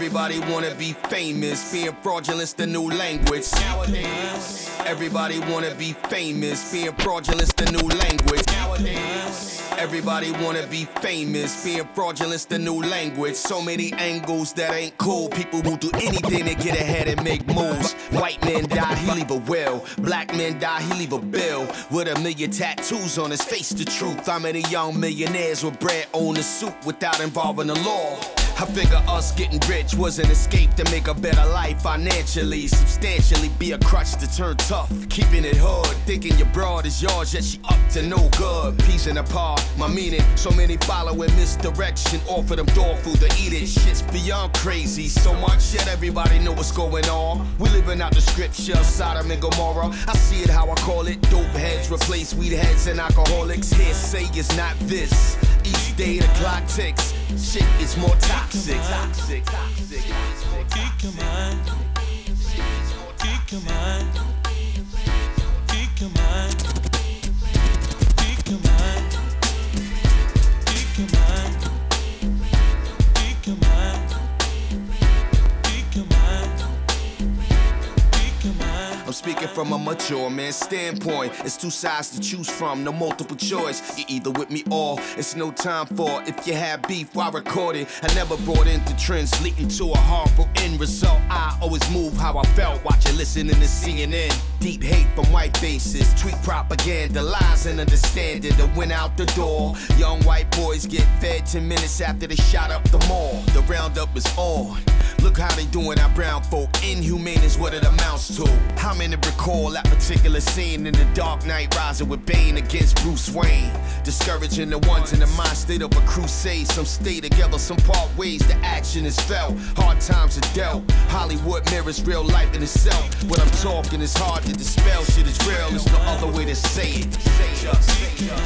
Everybody wanna be famous, being fraudulent's the new language. Nowadays, everybody wanna be famous, being fraudulent's the new language. Nowadays, everybody wanna be famous, being fraudulent's the new language. So many angles that ain't cool. People will do anything to get ahead and make moves. White man die, he leave a will. Black man die, he leave a bill. With a million tattoos on his face, the truth. How many young millionaires with bread own a suit without involving the law? I figure us getting rich was an escape to make a better life financially, substantially. Be a crutch to turn tough, keeping it hard, Thinking your broad is yours, yet she up to no good. Peace in part, my meaning. So many following misdirection. Offer them dog food to eat it. Shit's beyond crazy. So much yet everybody know what's going on. We living out the scripture, Sodom and Gomorrah. I see it how I call it. Dope heads replace weed heads and alcoholics. Here say it's not this. Each day the clock ticks. Shit is more toxic. toxic. toxic. Kick your mind. Kick your mind. Kick your mind. Speaking from a mature man's standpoint. It's two sides to choose from, no multiple choice. You're either with me or it's no time for. If you have beef, why record it? I never brought into trends leading to a horrible end result. I always move how I felt, watching, listening to CNN. Deep hate from white faces, tweet propaganda, lies and understanding that went out the door. Young white boys get fed 10 minutes after they shot up the mall. The roundup is on. Look how they doing our brown folk. Inhumane is what it amounts to. How many recall that particular scene in the Dark Knight Rising with Bane against Bruce Wayne? Discouraging the ones in the mind state of a crusade. Some stay together, some part ways. The action is felt. Hard times are dealt. Hollywood mirrors real life in itself. What I'm talking is hard to dispel. Shit is real. There's no other way to say it. Say just, say just.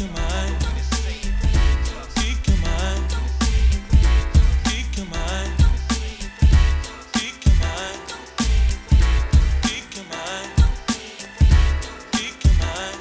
Your mind. Kick your mind. Kick your mind. Kick your mind. Kick your mind. Kick your mind.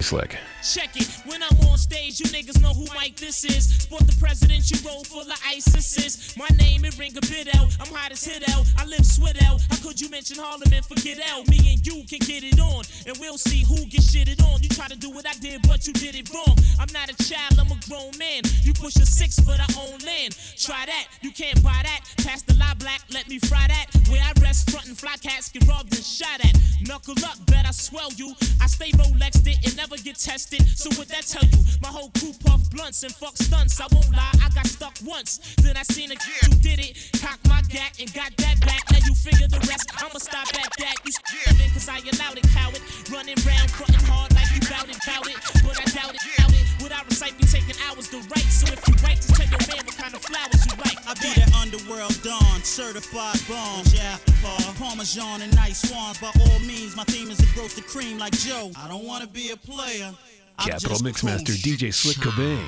Slick. Check it. When I'm on stage, you niggas know who Mike this is. Sport the presidential role full of ISIS. My name it ring a bit out. I'm hot as hit out. I live sweat out. How could you mention Harlem and forget out? Me and you can get it on, and we'll see who gets shitted on. You try to do what I did, but you did it wrong. I'm not a child, I'm a grown man. You push a six for I own land. Try that, you can't buy that. Pass the lie black, let me fry that. Where I rest, front and fly cats get robbed and shot at. Knuckle up, bet I swell you. I stay Rolexed it and never get tested. So what that tell you? My whole crew puff blunts and fuck stunts. I won't lie, I got stuck once. Then I seen a kid who did it. Cock my gat and got that back. Now you figure the rest. I'ma stop at that. You scaring cause I allowed it, coward. Running round, fronting hard like you bout it, bout it. But I doubt it, doubt it. What I recite be taking hours to write. So if you write, just tell your man what kind of flowers you like. I be the underworld dawn, certified bomb. Yeah, uh, Parmesan and nice swans. By all means, my theme is to roast the cream like Joe. I don't wanna be a player. I'm Capital Mixmaster. DJ Slick Cobain.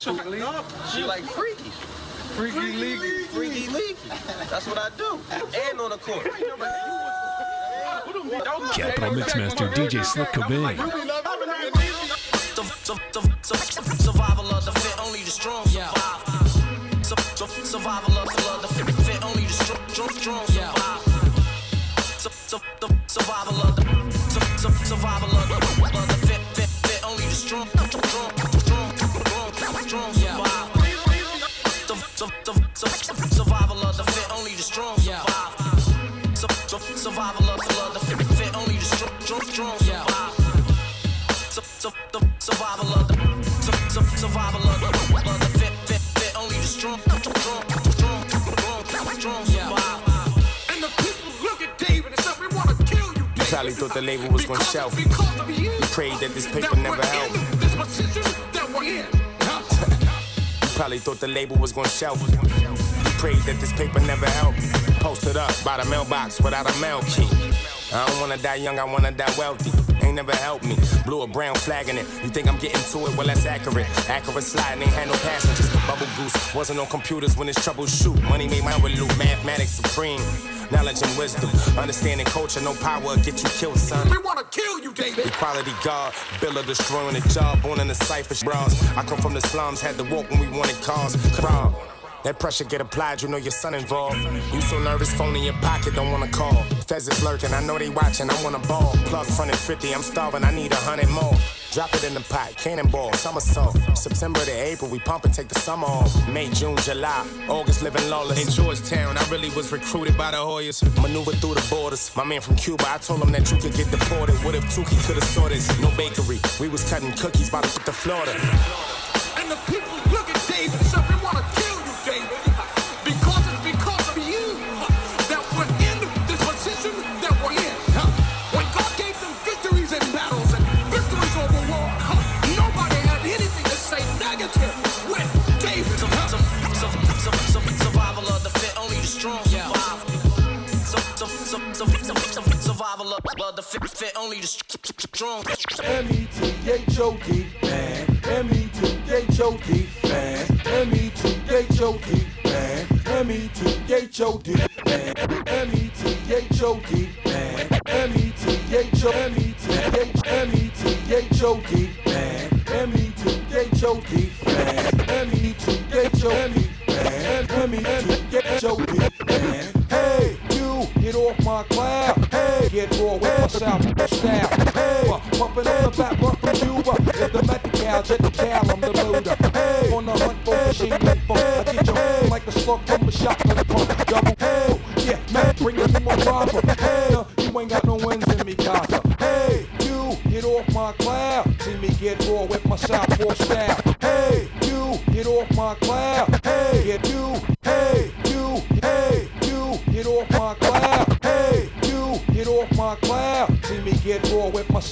She like freaky. Freaky leaky. Freaky leaky. That's what I do. And on the court. Capital Mixmaster DJ Slick Cobain. Su- su- su- su- Survival of the fit, only the strong survive. Su- su- Survival of the fit, fit, only the strong, strong, strong survive. Su- su- su- Survival of the probably thought the label was gonna shelf me. Prayed that this paper never helped. You probably thought the label was gonna shelf me. Prayed that this paper never helped. Posted up by the mailbox without a mail key. I don't wanna die young, I wanna die wealthy. Ain't never helped me. Blew a brown flag in it. You think I'm getting to it? Well, that's accurate. Accurate sliding, ain't had no passengers. Bubble goose wasn't on computers when it's troubleshoot. Money made mine with loot. Mathematics supreme. Knowledge and wisdom. Understanding culture, no power get you killed, son. We wanna kill you, David. Equality God, builder destroying the job, born in the cipher bras. I come from the slums, had to walk when we wanted cars. Crowd. That pressure get applied, you know your son involved. You so nervous, phone in your pocket, don't wanna call. Feds is lurking, I know they watching, I wanna ball. Plug front at 50, I'm starving, I need a hundred more. Drop it in the pot, cannonball, somersault. September to April, we pump and take the summer off. May, June, July, August living lawless. In Georgetown, I really was recruited by the Hoyas. Maneuver through the borders. My man from Cuba, I told him that you could get deported. What if Tookie could've saw this? No bakery, we was cutting cookies by the, the Florida. And the people look at David and of the fit, fit only the strong. M-E-T-H-O-D, man. M-E-T-H-O-D, man. M-E-T-H-O-D, man. M-E-T-H-O-D, man. M-E-T-H-O-D, man. M-E-T-H-O- M-E-T-H- M-E-T-H-O-D, man. M-E-T-H-O-D, man. M-E-T-H-O-D, man. M-E-T-H-O-D, man. Hey, you, get off my cloud. Hey, get my sound style. Hey, pumping on the back, run from Cuba. If the Met the cow, jet the cow, I'm the loader. Hey, on the hunt for machine gun funk. I get your home like a slug from a shotgun pump. Double, hey, yeah, man, bring it to my proper. Hey, uh, you ain't got no wins in me, casa. Hey, you, get off my cloud. See me get raw with my southpaw style.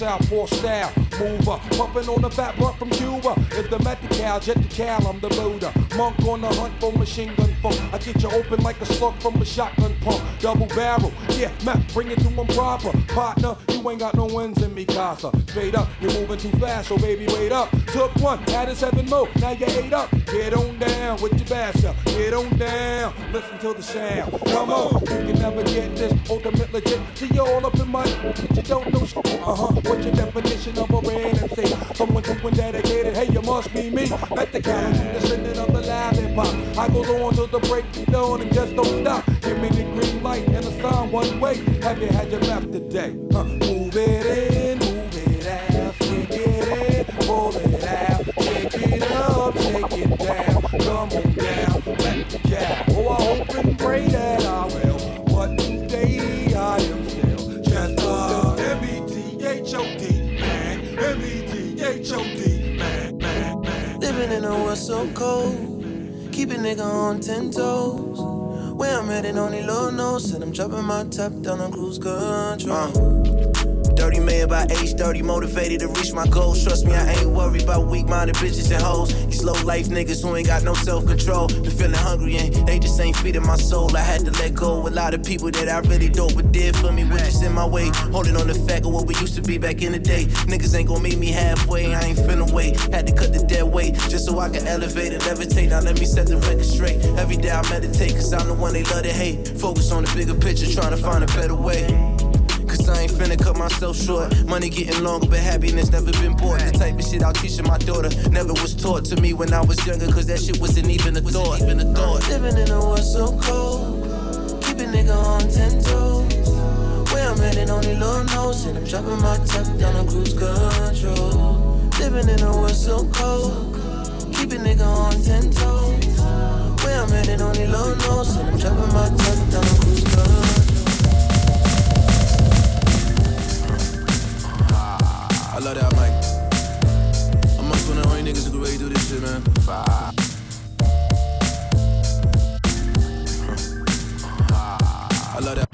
Southpaw style. Mover, pumping on the back blunt from Cuba. If the Met the cow, jet the cow, I'm the loader. Monk on the hunt for machine gun funk. I get you open like a slug from a shotgun pump. Double barrel, yeah, man, bring it to them proper. Partner, you ain't got no wins in me, casa. Straight up, you're moving too fast, so baby, wait up. Took one, added seven more, now you ate up. Get on down with your bass up. Get on down, listen to the sound. Come on, you can never get this ultimate legit. See you all up in my, you don't know. Uh huh, what's your definition of a red MC? Someone doing dedicated, hey, you must be me. Let the count, descendant of the loud hip hop. I go on to the break of dawn and just don't stop. Give me the green light and the sign one way. Have you had your left today? Huh. Move it in, move it out, shake it in, pull it out, shake it up, shake it down, come on down, let the cow. Oh, I hope and pray that I will. But So cold. Keep a nigga on ten toes. Where I'm heading, only Lord knows. And I'm dropping my top down on cruise control. Uh. Dirty man by age 30, motivated to reach my goals. Trust me, I ain't worried about weak minded bitches and hoes. These low life niggas who ain't got no self control. Been feeling hungry and they just ain't feeding my soul. I had to let go. A lot of people that I really don't, but did for me, was just in my way. Holding on the fact of what we used to be back in the day. Niggas ain't gonna meet me halfway, I ain't finna wait. Had to cut the dead weight just so I can elevate and levitate. Now let me set the record straight. Every day I meditate, cause I'm the one they love to hate. Focus on the bigger picture, trying to find a better way. Cause I ain't finna cut myself short. Money getting longer, but happiness never been bought. The type of shit I'll teach my daughter never was taught to me when I was younger, cause that shit wasn't even a thought. Even a thought. Living in a world so cold, keep a nigga on ten toes. Where I'm heading, only Lord knows, and I'm dropping my top down on cruise control. Living in a world so cold, keep a nigga on ten toes. Where I'm heading, only Lord knows, and I'm dropping my top down on cruise control. I love that mic. Amongst one of the only niggas who can really do this shit, man. I love that.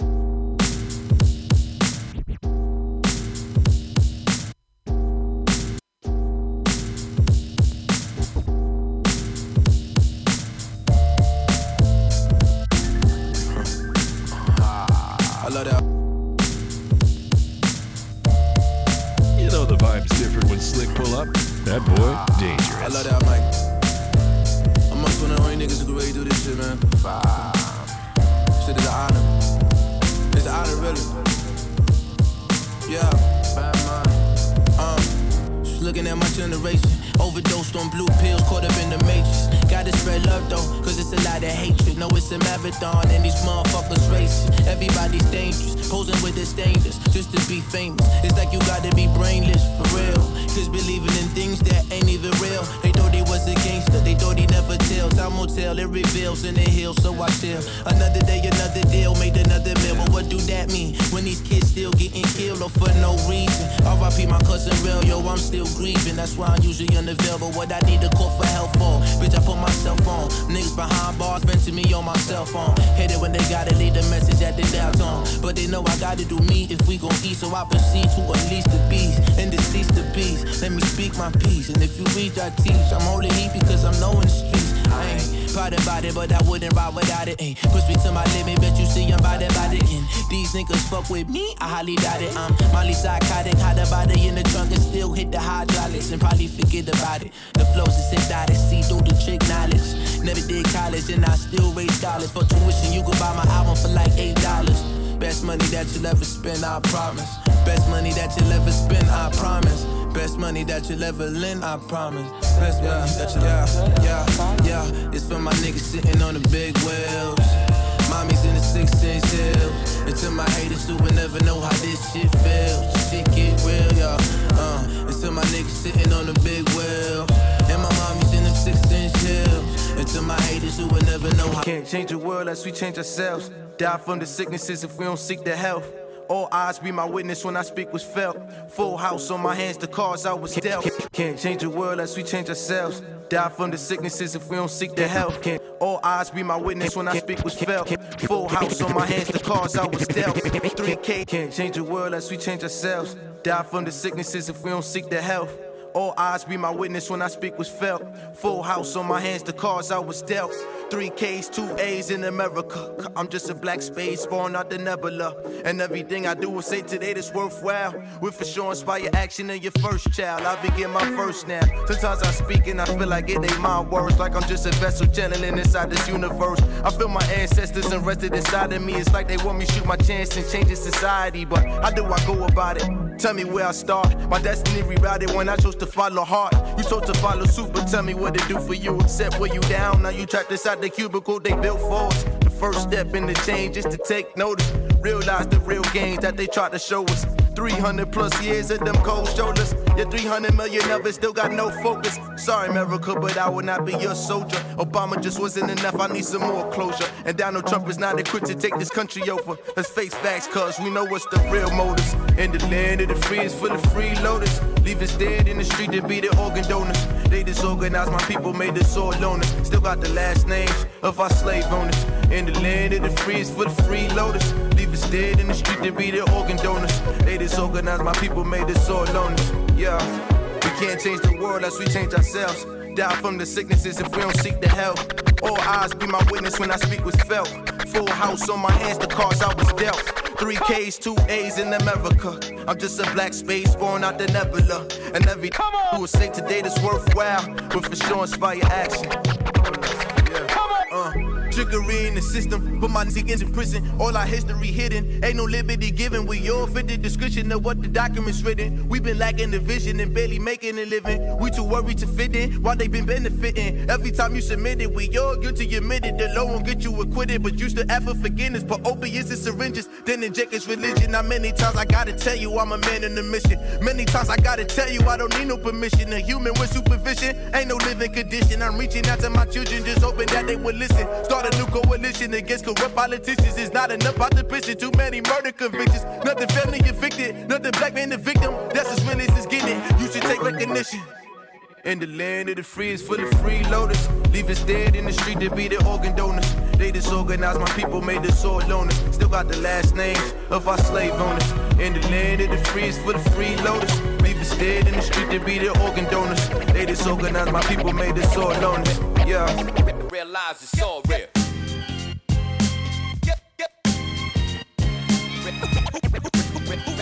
Me, I highly doubt it. I'm Molly psychotic, hide the body in the trunk and still hit the hydraulics and probably forget about it. The flows is hypnotic, see through the trick knowledge. Never did college and I still raise scholars. For tuition, you could buy my album for like eight dollars. Best money that you'll ever spend, I promise. Best money that you'll ever spend, I promise. Best money that you'll ever lend, I promise. Best money that you'll ever, yeah, yeah, yeah. It's for my niggas sitting on the big wheels. Mommy's in the six inch heels. And to my haters who will never know how this shit feels. Shit get real, y'all. Uh, it's to my niggas sitting on the big wheel. And my mommy's in the six inch heels. And to my haters who will never know how. Can't change the world unless we change ourselves. Die from the sicknesses if we don't seek the health. All eyes be my witness when I speak was felt. Full house on my hands, the cards I was dealt. Can't change the world unless we change ourselves. Die from the sicknesses if we don't seek the help. All eyes be my witness when I speak was felt. Full house on my hands, the cards I was dealt. 3K can't change the world as we change ourselves. Die from the sicknesses if we don't seek the health. All eyes be my witness when I speak was felt. Full house on my hands, the cards I was dealt. Three K's, two A's in America. I'm just a black space born out the nebula. And everything I do will say today that's worthwhile. Will for sure inspire action in your first child. I begin my first now. Sometimes I speak and I feel like it ain't my words. Like I'm just a vessel channeling inside this universe. I feel my ancestors arrested inside of me. It's like they want me to shoot my chance and change society. But how do I go about it? Tell me where I start. My destiny rerouted when I chose to follow heart. You told to follow suit, but tell me what to do for you. Except where you down. Now you trapped inside the cubicle they built for us. The first step in the change is to take notice. Realize the real gains that they tried to show us. 300 plus years of them cold shoulders. Yeah, 300 million of it still got no focus. Sorry, America, but I will not be your soldier. Obama just wasn't enough, I need some more closure. And Donald Trump is not equipped to take this country over. Let's face facts, cuz we know what's the real motives. In the land of the free is full of freeloaders. Leave us dead in the street to be the organ donors. They disorganized my people, made us all loners. Still got the last names of our slave owners. In the land of the free is full of freeloaders. Leave dead in the street to be the organ donors. They disorganized my people, made us all loners. Yeah, we can't change the world unless we change ourselves. Die from the sicknesses if we don't seek the help. All eyes be my witness when I speak was felt. Full house on my hands, the cards I was dealt. Three K's, two A's in America. I'm just a black space born out the nebula. And every who will say today that's worthwhile will for sure inspire action. Come Uh, trickery in the system, put my niggas in prison. All our history hidden, ain't no liberty given. We all fit the description of what the documents written. we been lacking the vision and barely making a living. We too worried to fit in while they been benefiting. Every time you submit it, we all guilty admitted. The law won't get you acquitted, but you still for forgiveness. But opiates and syringes, then inject his religion. Now many times I gotta tell you I'm a man in the mission. Many times I gotta tell you I don't need no permission. A human with supervision ain't no living condition. I'm reaching out to my children, just hoping that they would listen. Start a new coalition against corrupt politicians. It's not enough prison. Too many murder convictions. Nothing family evicted. Nothing black man the victim. That's as real as it's getting. You should take recognition. In the land of the free is full of freeloaders. Leave us dead in the street to be the organ donors. They disorganized my people, made us all loners. Still got the last names of our slave owners. In the land of the free is full of freeloaders. Leave us dead in the street to be the organ donors. They disorganized my people, made us all loners. Yeah. Realize it's all real. Who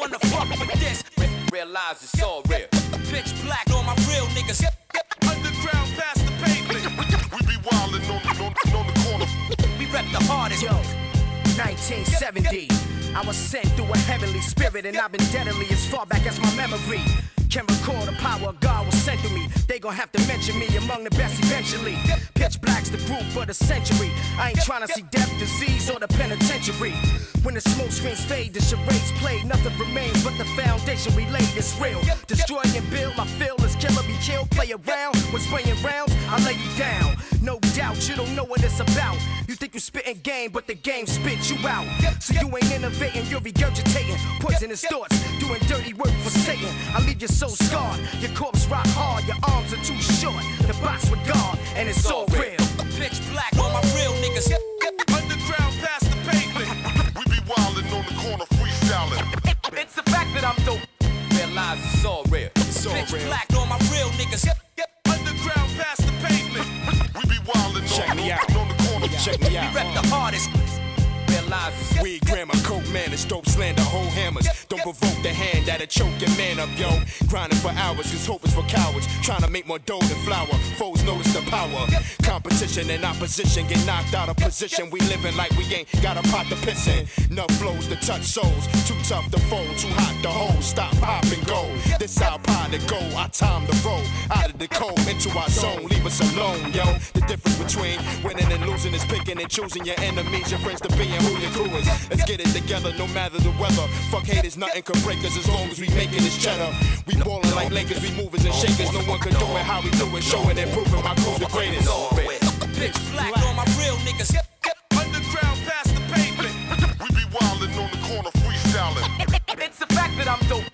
wanna fuck with this? Realize it's all real. Pitch black on my real niggas. Underground past the pavement. We be wildin' on, on, on the corner. We rep the hardest. Yo, 1970. I was sent through a heavenly spirit, and I've been deadly as far back as my memory. Can recall the power God was sent to me. They gon' have to mention me among the best eventually. Pitch black's the group for the century. I ain't tryna see death, disease, or the penitentiary. When the smoke screens fade, the charades play. Nothing remains but the foundation we laid is real. Destroy and build, my feel is killer be killed. Play around when spraying rounds, I lay you down. No you don't know what it's about. You think you spitting game, but the game spit you out. So you ain't innovating, you're regurgitating poisonous thoughts, doing dirty work for Satan. I leave your soul scarred, your corpse rock hard, your arms are too short. The box with God, and it's all real. Pitch black on my real niggas. Underground past the pavement. We be wildin' on the corner freestyling. It's the fact that I'm dope. Realize it's all real. Pitch black on my real niggas. Check me out. We rep the hardest. Realize it's Weed, grammar, coke, man, it's dope slander, whole hammers. Don't provoke the hand that'll choke your man up, yo. Grinding for hours, cause hope is for cowards. Trying to make more dough than flour. Foes notice the power. Competition and opposition get knocked out of position. We living like we ain't got a pot to piss in. Enough flows to touch souls. Too tough to fold, too hot to hold. Stop, pop, and go. This our pot to go. Our time to roll. Out of the cold, into our zone. Leave us alone, yo. The difference between winning and losing is picking and choosing your enemies, your friends to be and who your crew is. Let's get it together no matter the weather. Fuck haters, nothing can break us as long as we making this cheddar. We ballin' like Lakers, we movers and shakers. No one can do it how we do it. Showing and proving my crew's the greatest. pitch black on my real niggas. Underground past the pavement. We be wildin' on the corner freestyling. It's the fact that I'm dope.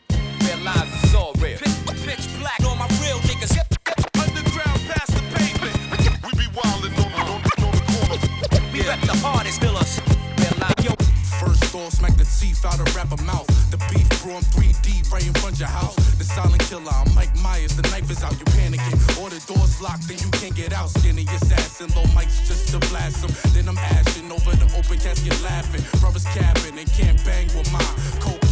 Thought, smack the teeth out of rapper mouth. The beef brew 3D right in front your house. The silent killer, I'm Mike Myers. The knife is out, you panicking. Or the door's locked, then you can't get out. Skinny assassin, low mics just to blast them. Then I'm ashing over the open casket laughing. Brothers capping and can't bang with in your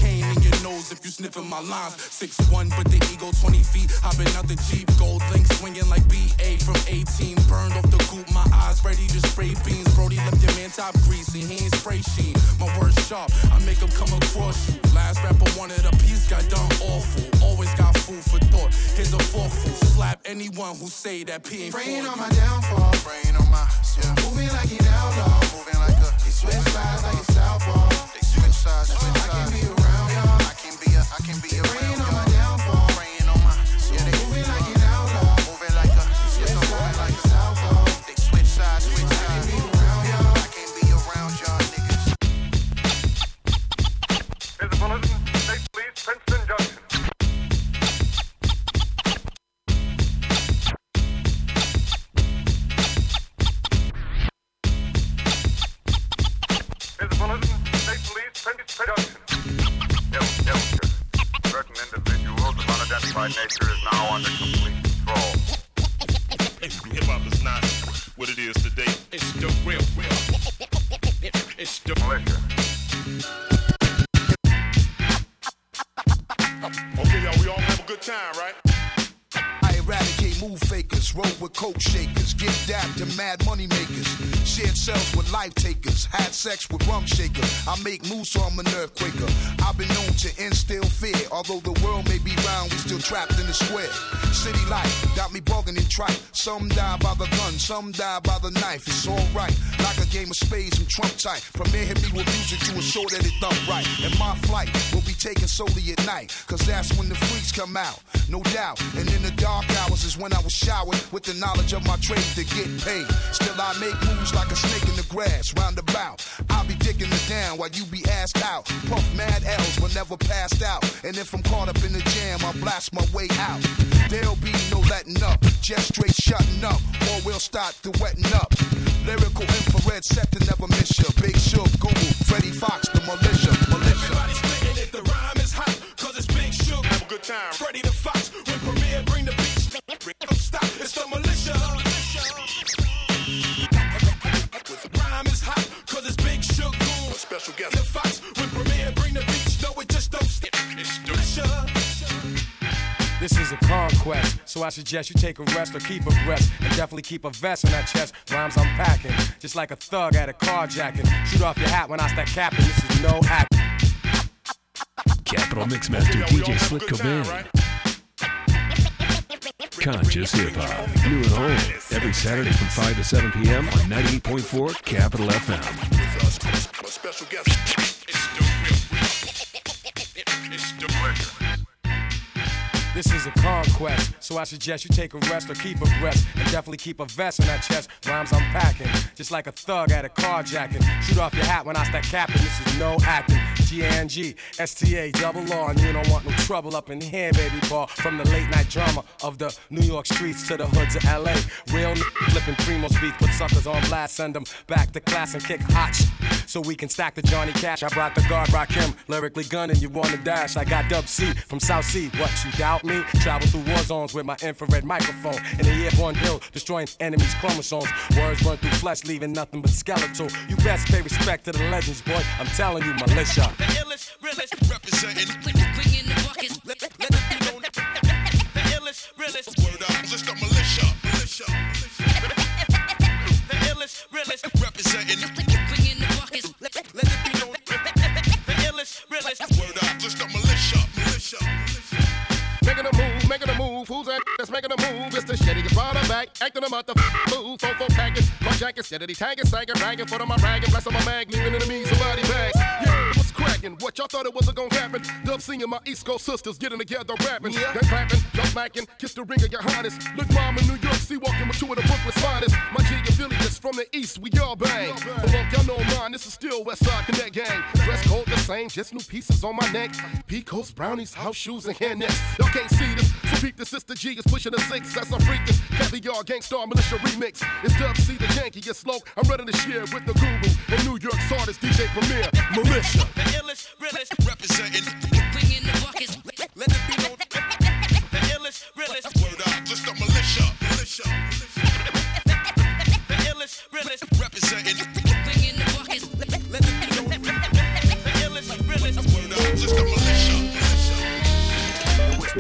nose if you sniffing my lines. Six one, but the ego 20 feet. Hopping out the Jeep, gold link swinging like BA from 18. Burned off the goop, my eyes ready to spray beans. Brody left your man top greasy, he ain't spray sheen. My words sharp, I make them come across you. Last rapper wanted a piece, got done awful. Always got food for thought. Here's a forkful. Slap anyone who say that P ain't Praying on my downfall. Praying on my yeah. Moving like an outlaw. Moving like a they switch sides like a southpaw. They switch sides, switch sides. I can be I can be a around unidentified nature is now under complete control. Hip hop is not what it is today. It's the real, real. It's the militia. Okay, y'all, we all have a good time, right? Eradicate move fakers, roll with coke shakers, get dapped to mad money makers, shared cells with life takers, had sex with rum shaker. I make moves so I'm an earthquaker. I've been known to instill fear, although the world may be round, we still trapped in the square. City life got me bugging and tripe. Some die by the gun, some die by the knife. It's alright, like a game of spades and trump type. Premier hit me with music to assure that it thump right. And my flight will taken solely at night, cause that's when the freaks come out, no doubt. And in the dark hours is when I was showered with the knowledge of my trade to get paid. Still, I make moves like a snake in the grass, roundabout. I'll be digging it down while you be asked out. Puff mad L's but never passed out. And if I'm caught up in the jam, I blast my way out. There'll be no letting up, just straight shutting up, or we'll start the wetting up. Lyrical infrared set to never miss ya. Big Shug, Guru, Freddie Foxxx, the militia, militia. Everybody spitting it, the rhyme is hot, cause it's Big Shug. Have a good time. Freddy the Fox, when Premier bring the beats. Don't stop, it's the militia. The rhyme is hot, cause it's Big Shug. Goon. Special guest. The Fox, when Premier bring the beats. No, it just don't stop. It's the militia. This is a conquest, so I suggest you take a rest or keep a breath. And definitely keep a vest on that chest. Rhymes I'm packing, just like a thug at a carjacking. Shoot off your hat when I start capping, this is no act. Capital Mixmaster DJ Slick Cobain. Conscious Hip Hop. New and old. Every Saturday from 5 to 7 p.m. on 98.4 Capital FM. This is a conquest, so I suggest you take a rest or keep a breath. And definitely keep a vest on that chest. Rhymes I'm packing, just like a thug at a carjacking. Shoot off your hat when I start capping, this is no acting. G-A-N-G, S-T-A, double R, and you don't want no trouble up in here, baby boy. From the late night drama of the New York streets to the hoods of L.A. Real n- flipping Primo's beat, put suckers on blast, send them back to class and kick hot sh- so we can stack the Johnny Cash. I brought the guard, rock him, lyrically gunning, you wanna dash. I got Dub C from South C, what you doubt me? Travel through war zones with my infrared microphone. In the airborne hill, destroying enemies' chromosomes. Words burn through flesh, leaving nothing but skeletal. You best pay respect to the legends, boy. I'm telling you, militia. The illest, realest, representing. Bring in the buckets. Let, let, let it be known. The illest, realest. Word up, list up militia. Militia. The illest, realest, representing. Making a. Who's that that's making a move? It's the shitty get brought back. Acting a mother move. Fofo packing. Carjacking, steadily tagging, sagging, ragging. Foot on my ragging. Bless on my mag. Leaving enemies somebody bags. Yeah, what's cracking? What y'all thought it wasn't gonna happen? Dub singing my East Coast sisters getting together rapping. Yeah. Then clapping, jump smacking. Kiss the ring of your highness. Look, mom in New York, see walking with two of the Brooklyn's finest. My G affiliates from the East, we all bang. But look, y'all know mine. This is still West Side Connect Gang. Dress code the same, just new pieces on my neck. Peacoats, brownies, house shoes, and hair nets. Y'all can't see this, peep the sister G is pushing the six. That's a freak. This caviar gangstar militia remix. It's Dub C, the jankiest slow. I'm running this year with the guru and New York's artist DJ Premier Militia. The illest, realest, representing.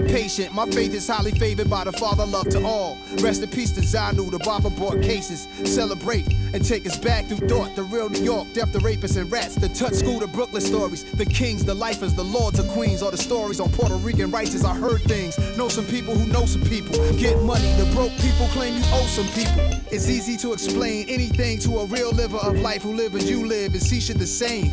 Patient, my faith is highly favored by the Father, love to all. Rest in peace to Zanu, the Baba brought cases. Celebrate and take us back through thought. The real New York, death to rapists and rats. The touch school, the Brooklyn stories. The kings, the lifers, the lords, the queens. All the stories on Puerto Rican righteous. I heard things. Know some people who know some people. Get money, the broke people claim you owe some people. It's easy to explain anything to a real liver of life who live as you live and see shit the same.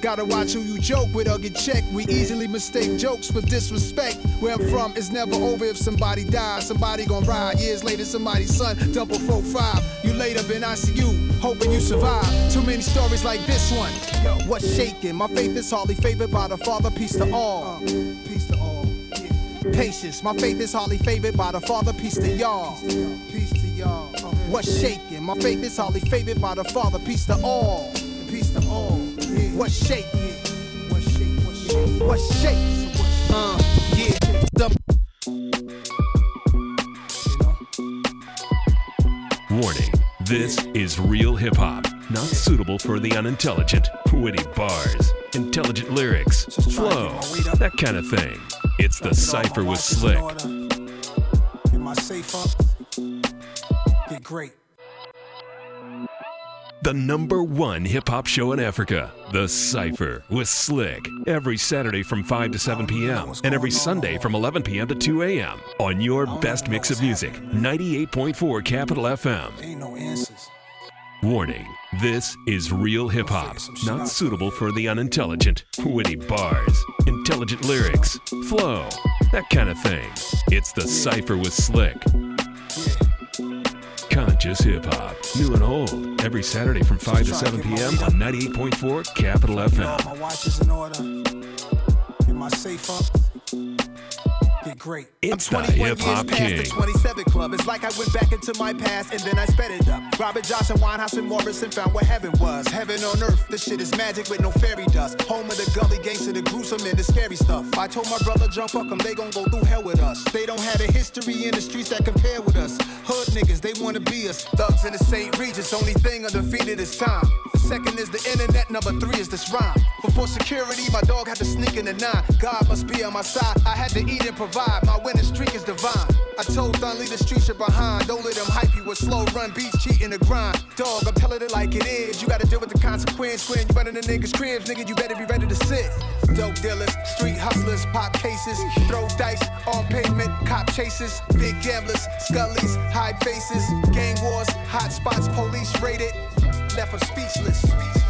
Gotta watch who you joke with or get checked. We easily mistake jokes for disrespect. Where From, it's never over if somebody dies. Somebody gon' ride. Years later, somebody's son, double four five. You laid up in ICU, hoping you survive. Too many stories like this one. Yo, what's shaking? My faith is hardly favored by the Father. Peace to all. Peace to all. Patience, my faith is hardly favored by the Father. Peace to y'all. Peace to y'all. What's shaking? My faith is hardly favored by the Father. Peace to all. Peace to all. What's shaking? What's shaking? What's shaking? What's shaking? Uh, The Warning this is real hip hop, not suitable for the unintelligent. Witty bars, intelligent lyrics, flow, that kind of thing. It's the Cypher with Slick. Get my safe up. Get great. The number one hip hop show in Africa, The Cypher with Slick. Every Saturday from 5 to 7 p.m. and every Sunday from 11 p.m. to 2 a.m. on your best mix of music, 98.4 Capital FM. Warning this is real hip hop, not suitable for the unintelligent. Witty bars, intelligent lyrics, flow, that kind of thing. It's The Cypher with Slick. Conscious hip hop, new and old, every Saturday from 5 to 7 p.m. on 98.4 Capital FM. My watch is in order. Get my safe up. Get great. It's I'm 21 Hip Hop years past the 27 Club. It's like I went back into my past and then I sped it up. Robert Johnson, Winehouse, and Morrison found what heaven was. Heaven on earth. This shit is magic with no fairy dust. Home of the gully gangster, the gruesome and the scary stuff. I told my brother, jump fuck 'em, they gon' go through hell with us. They don't have a history in the streets that compare with us. Hood niggas, they wanna be us. Thugs in the St. Regis, only thing undefeated is time. The second is the internet, number three is this rhyme. Before security, my dog had to sneak in the nine. God must be on my side. I had to eat and provide. Vibe. My winning streak is divine. I told Thun leave the street shit behind. Don't let them hype you with slow run beats, cheating the grind. Dog, I'm telling it like it is. You gotta deal with the consequence when you running the niggas' cribs. Nigga, you better be ready to sit. Dope dealers, street hustlers, pop cases, throw dice on pavement, cop chases, big gamblers, scullies, hide faces, gang wars, hot spots, police raided, left them speechless.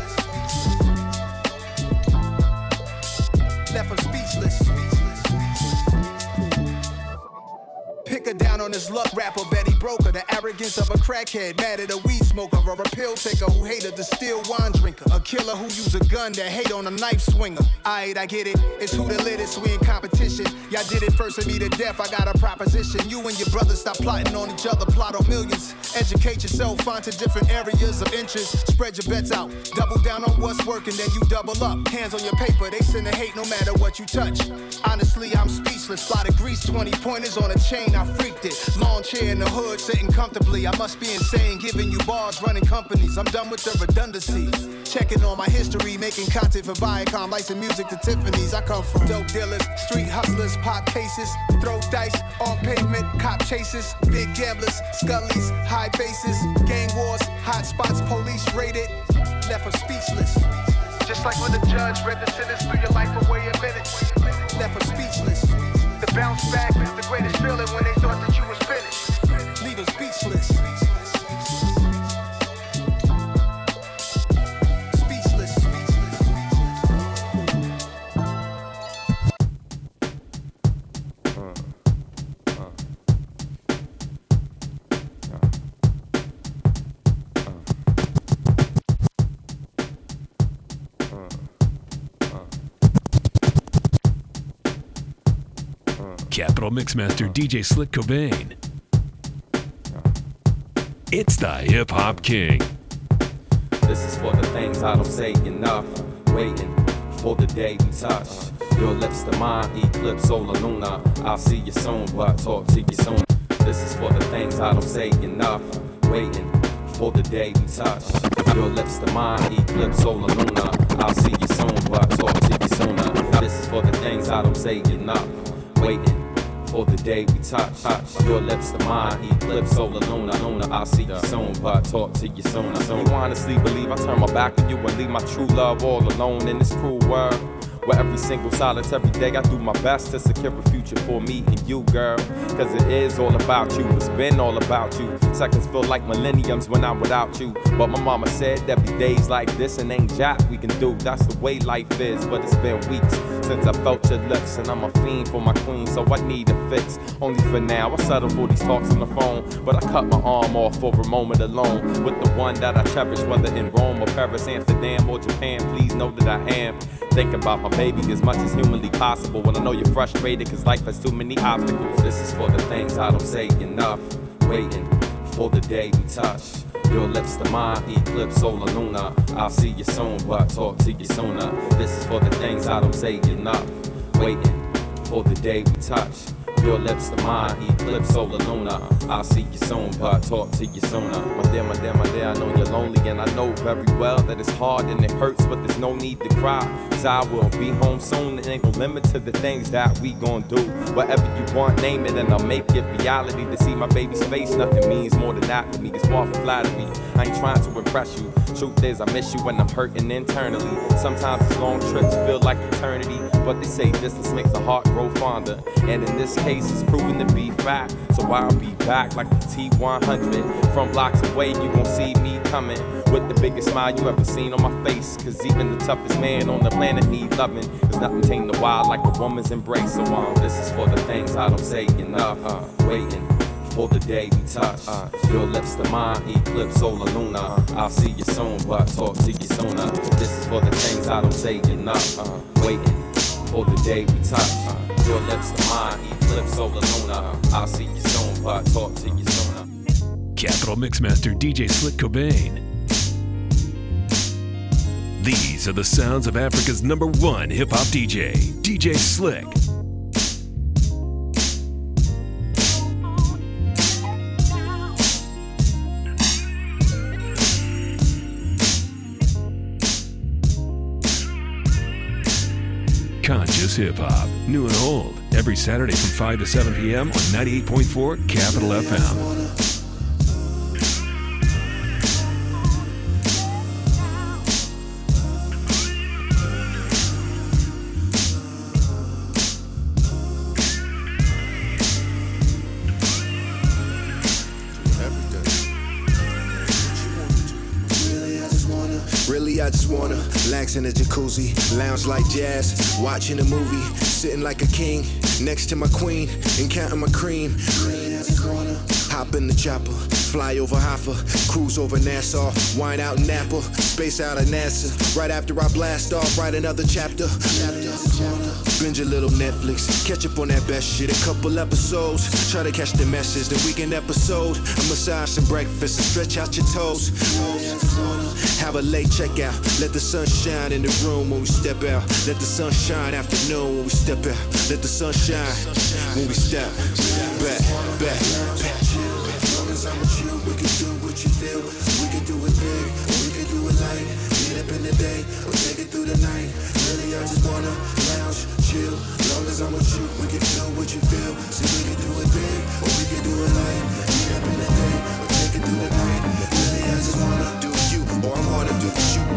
Pick her down on his luck rapper, Betty Broker. The arrogance of a crackhead, mad at a weed smoker or a pill taker who hated the still wine drinker. A killer who use a gun that hate on a knife swinger. Alright, I get it. It's who the latest, we in competition. Y'all did it first and me to death. I got a proposition. You and your brothers stop plotting on each other, plot on millions. Educate yourself, find to different areas of interest. Spread your bets out. Double down on what's working, then you double up. Hands on your paper, they send the hate no matter what you touch. Honestly, I'm speechless. To grease, 20 pointers on a chain, I freaked it. Lawn chair in the hood, sitting comfortably. I must be insane, giving you bars, running companies. I'm done with the redundancy. Checking on my history, making content for Viacom, licensing music to Tiffany's. I come from dope dealers, street hustlers, pop cases, throw dice on pavement, cop chases, big gamblers, scullies, high faces, gang wars, hot spots, police raided, left them speechless. Just like when the judge read the sentence through your life away in minutes, left them speechless. Bounce back is the greatest feeling when they thought that you was finished. Leave speechless. Speechless. Capital Mixmaster DJ Slick Cobain. It's the Hip Hop King. This is for the things I don't say enough. Waiting for the day we touch. Your lips to mine, eclipse solar luna. I'll see you soon, but talk to you soon. This is for the things I don't say enough. Waiting for the day we touch. Your lips to mine, eclipse solar luna. I'll see you soon, but talk to you sooner. Uh, this is for the things I don't say enough. Waiting for the day we touch. touch. Your lips to mine, eclipse solar luna. luna. I'll see you soon, but talk to you sooner. So you honestly believe I turn my back on you and leave my true love all alone in this cruel world? Where every single silence, every day I do my best to secure a future for me and you, girl. Cause it is all about you, it's been all about you. Seconds feel like millenniums when I'm without you. But my mama said there'd be days like this and ain't jack we can do. That's the way life is, but it's been weeks since I felt your lips. And I'm a fiend for my queen, so I need a fix. Only for now, I settle for these talks on the phone. But I cut my arm off for a moment alone with the one that I cherish, whether in Rome or Paris, Amsterdam or Japan. Please know that I am. Think about my baby as much as humanly possible. When I know you're frustrated, cause life has too many obstacles. This is for the things I don't say enough. Waiting for the day we touch. Your lips to mine, eclipse oh, solar luna. I'll see you soon, but talk to you sooner. This is for the things I don't say enough. Waiting for the day we touch. Your lips to mine, eclipse solar luna. I'll see you soon, but talk to you sooner. My dear, my dear, my dear, I know you're lonely, and I know very well that it's hard and it hurts, but there's no need to cry. Cause I will be home soon, and ain't no limit to the things that we gon' do. Whatever you want, name it, and I'll make it reality. To see my baby's face, nothing means more than that to me. It's far from flattery. I ain't trying to impress you. Truth is, I miss you when I'm hurting internally. Sometimes these long trips feel like eternity, but they say distance makes the heart grow fonder. And in this case, proven to be fact. So I'll be back like the T100. From blocks away, you gon' see me coming with the biggest smile you ever seen on my face. Cause even the toughest man on the planet need loving. Cause nothing tame the wild like a woman's embrace. So um, this is for the things I don't say enough. Uh, waiting for the day we touch. Uh, your lips to mine, eclipse solar luna. I'll see you soon, but talk to you sooner. This is for the things I don't say enough. Uh, waiting for the day we touch. Uh, your lips to mine, solar luna. Uh-huh. I'll see you soon, but talk to you sooner. Uh-huh. Capital Mixmaster DJ Slick Cobain. These are the sounds of Africa's number one hip hop DJ, DJ Slick. Conscious hip hop, new and old, every Saturday from 5 to 7 p.m. on 98.4 Capital FM. I just wanna relax in a jacuzzi, lounge like jazz, watching a movie, sitting like a king next to my queen and counting my cream. Hop in the chopper, fly over Hoffa, cruise over Nassau, wine out Napa, space out of NASA. Right after I blast off, write another chapter. Binge a little Netflix, catch up on that best shit. A couple episodes, try to catch the message. The weekend episode, a massage some breakfast and stretch out your toes. Have a late checkout, let the sun shine in the room when we step out. Let the sun shine afternoon when we step out. Let the sun shine when we step back, back, long as I'm with you, we can do what you feel. We can do it big, we can do it light. Get up in the day, or take it through the night. Really, I just wanna lounge, chill. Long as I'm with you, we can do what you feel. We can do it big, or we can do it light. Get up in the day, or take it through the night. Really, I just wanna do or I'm gonna do you.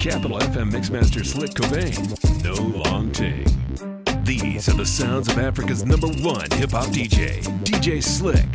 Capital FM Mixmaster Slick Cobain. No long take. These are the sounds of Africa's number one hip hop DJ, DJ Slick.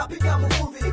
Napiga muvuvi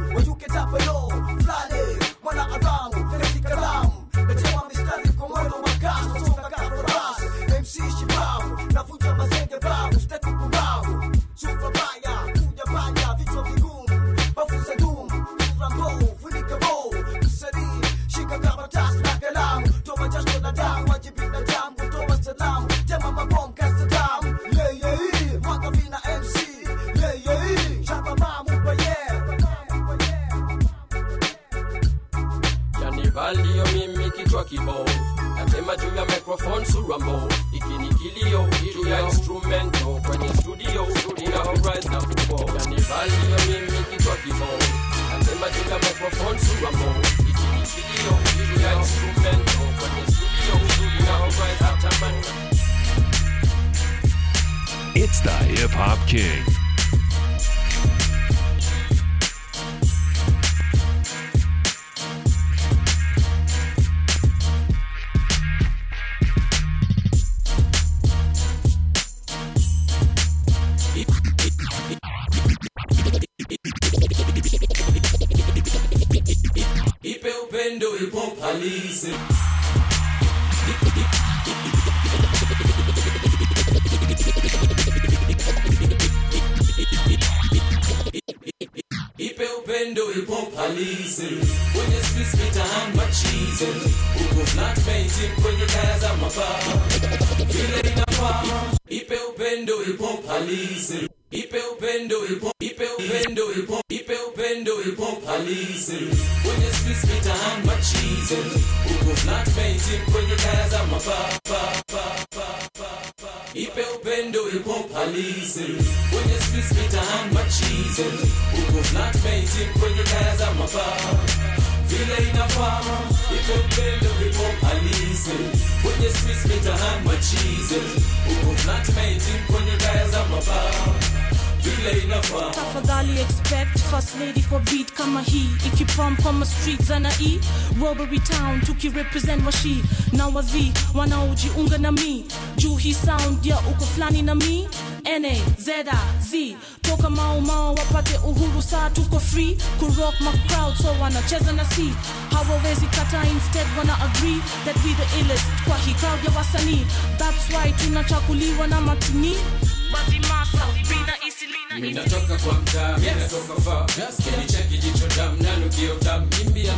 robbery town tukirepresent washi na wavi wanaojiunga na mi juu hii sound ya uko fulani na mi na zeda z toka mao mao wapate uhuru saa tuko free. Kurock ma crowd so wanacheza na si. Hawawezi kata instead wana agree that we the illest. Kwa hii crowd ya wasanii. That's why tunachakuliwa na matini. Mazimasa bina minatoka kwa mtaa minatoka far. Kinicheki jicho dam nanukio dam imbia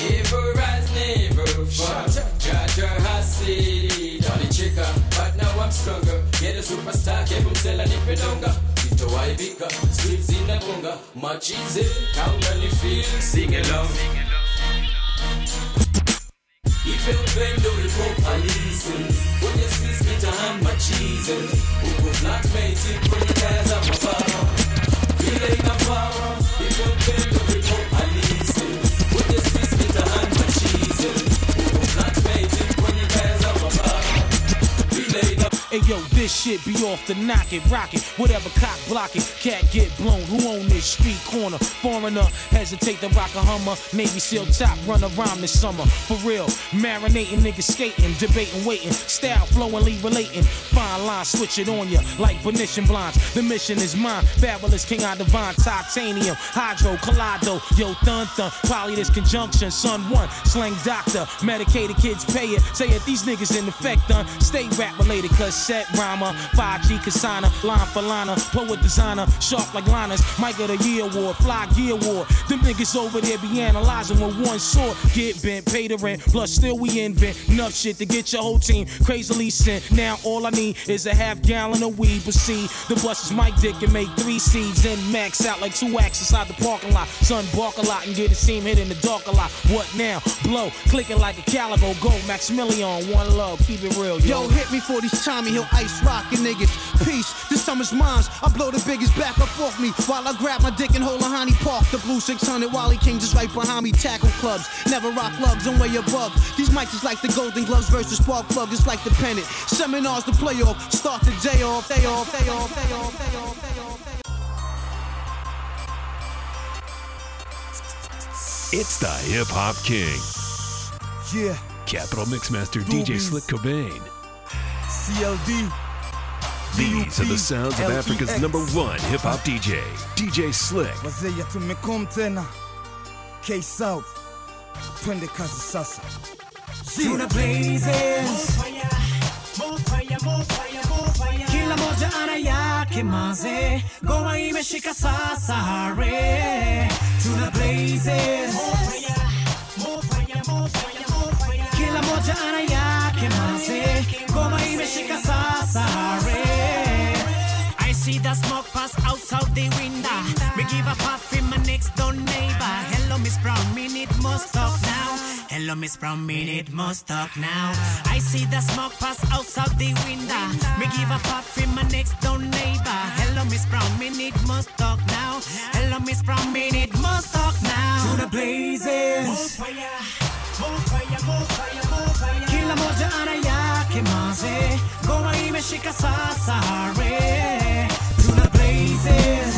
Ever rise, never fall. Jaja hasidi, walicheka, but now I'm stronger. Get a superstar, kebu msela nipe donga. Sitowaibika, streets zinagonga, machize, kaunga ni feel, sing along. Ipe upendo ipo halisi kwenye streets mitaani machize huko flatmate kwenye kaya this shit be off the knock it, rock it, whatever cock block it, cat get blown. Who own this street corner? Foreigner, hesitate to rock a Hummer. Navy SEAL top, run around this summer. For real, marinating niggas skating, debating, waiting, style flowingly relating. Fine line, switch it on ya like Venetian blinds. The mission is mine, fabulous king I divine, titanium, hydro, collido, yo thun thun. Probably this conjunction, son one, slang doctor, medicated kids pay it. Say it, these niggas in effect done. Stay rap related, cause set rhymer, 5G consigner, line for liner, poet designer, sharp like liners, Mike of the Year Award, Fly Gear Award. Them niggas over there be analyzing with one sword. Get bent, pay the rent, plus still we invent enough shit to get your whole team crazily sent. Now all I need is a half gallon of weed, but see, the bus is Mike Dick and make three seeds and max out like two acts inside the parking lot. Son, bark a lot and get a seam hit in the dark a lot. What now? Blow, clicking like a calico, go Maximilian, one love, keep it real, yo. Yo, hit me for these Tommy Hill ice rockin' niggas. Peace, this summer's mine. I blow the biggest back up off me while I grab my dick and hold a honey park. The blue 600 Wally King just right behind me. Tackle clubs, never rock lugs, I'm way above. These mics is like the Golden Gloves versus Spark Plug. It's like the pennant. Seminars the playoff. Start the day off, day off, day off, day off, day off, day off. It's the Hip Hop King. Yeah. Capital Mixmaster Doobies. DJ Slick Cobain. CLD. These are the sounds of Africa's number one hip hop DJ, DJ Slick. wazee tumekom tena K South twende kazi sasa Tuna blazes. Kila moja ana yake maze, ngoma imeshika sasa re. Tuna blazes. Kila moja ana yake maze, sasa. I see the smoke pass out of the window. Me give a puff in my next door neighbor. Hello, Miss Brown, minute must talk now. Hello, Miss Brown, minute must talk now. I see the smoke pass outside the window. Me give a puff in my next door neighbor. Hello, Miss Brown, minute must talk now. Hello, Miss Brown, minute must talk now. To the blazes. More fire, more fire, more fire, more fire. Kila moja ana yake maze. Goma imeshika sasa hare. To the blazes.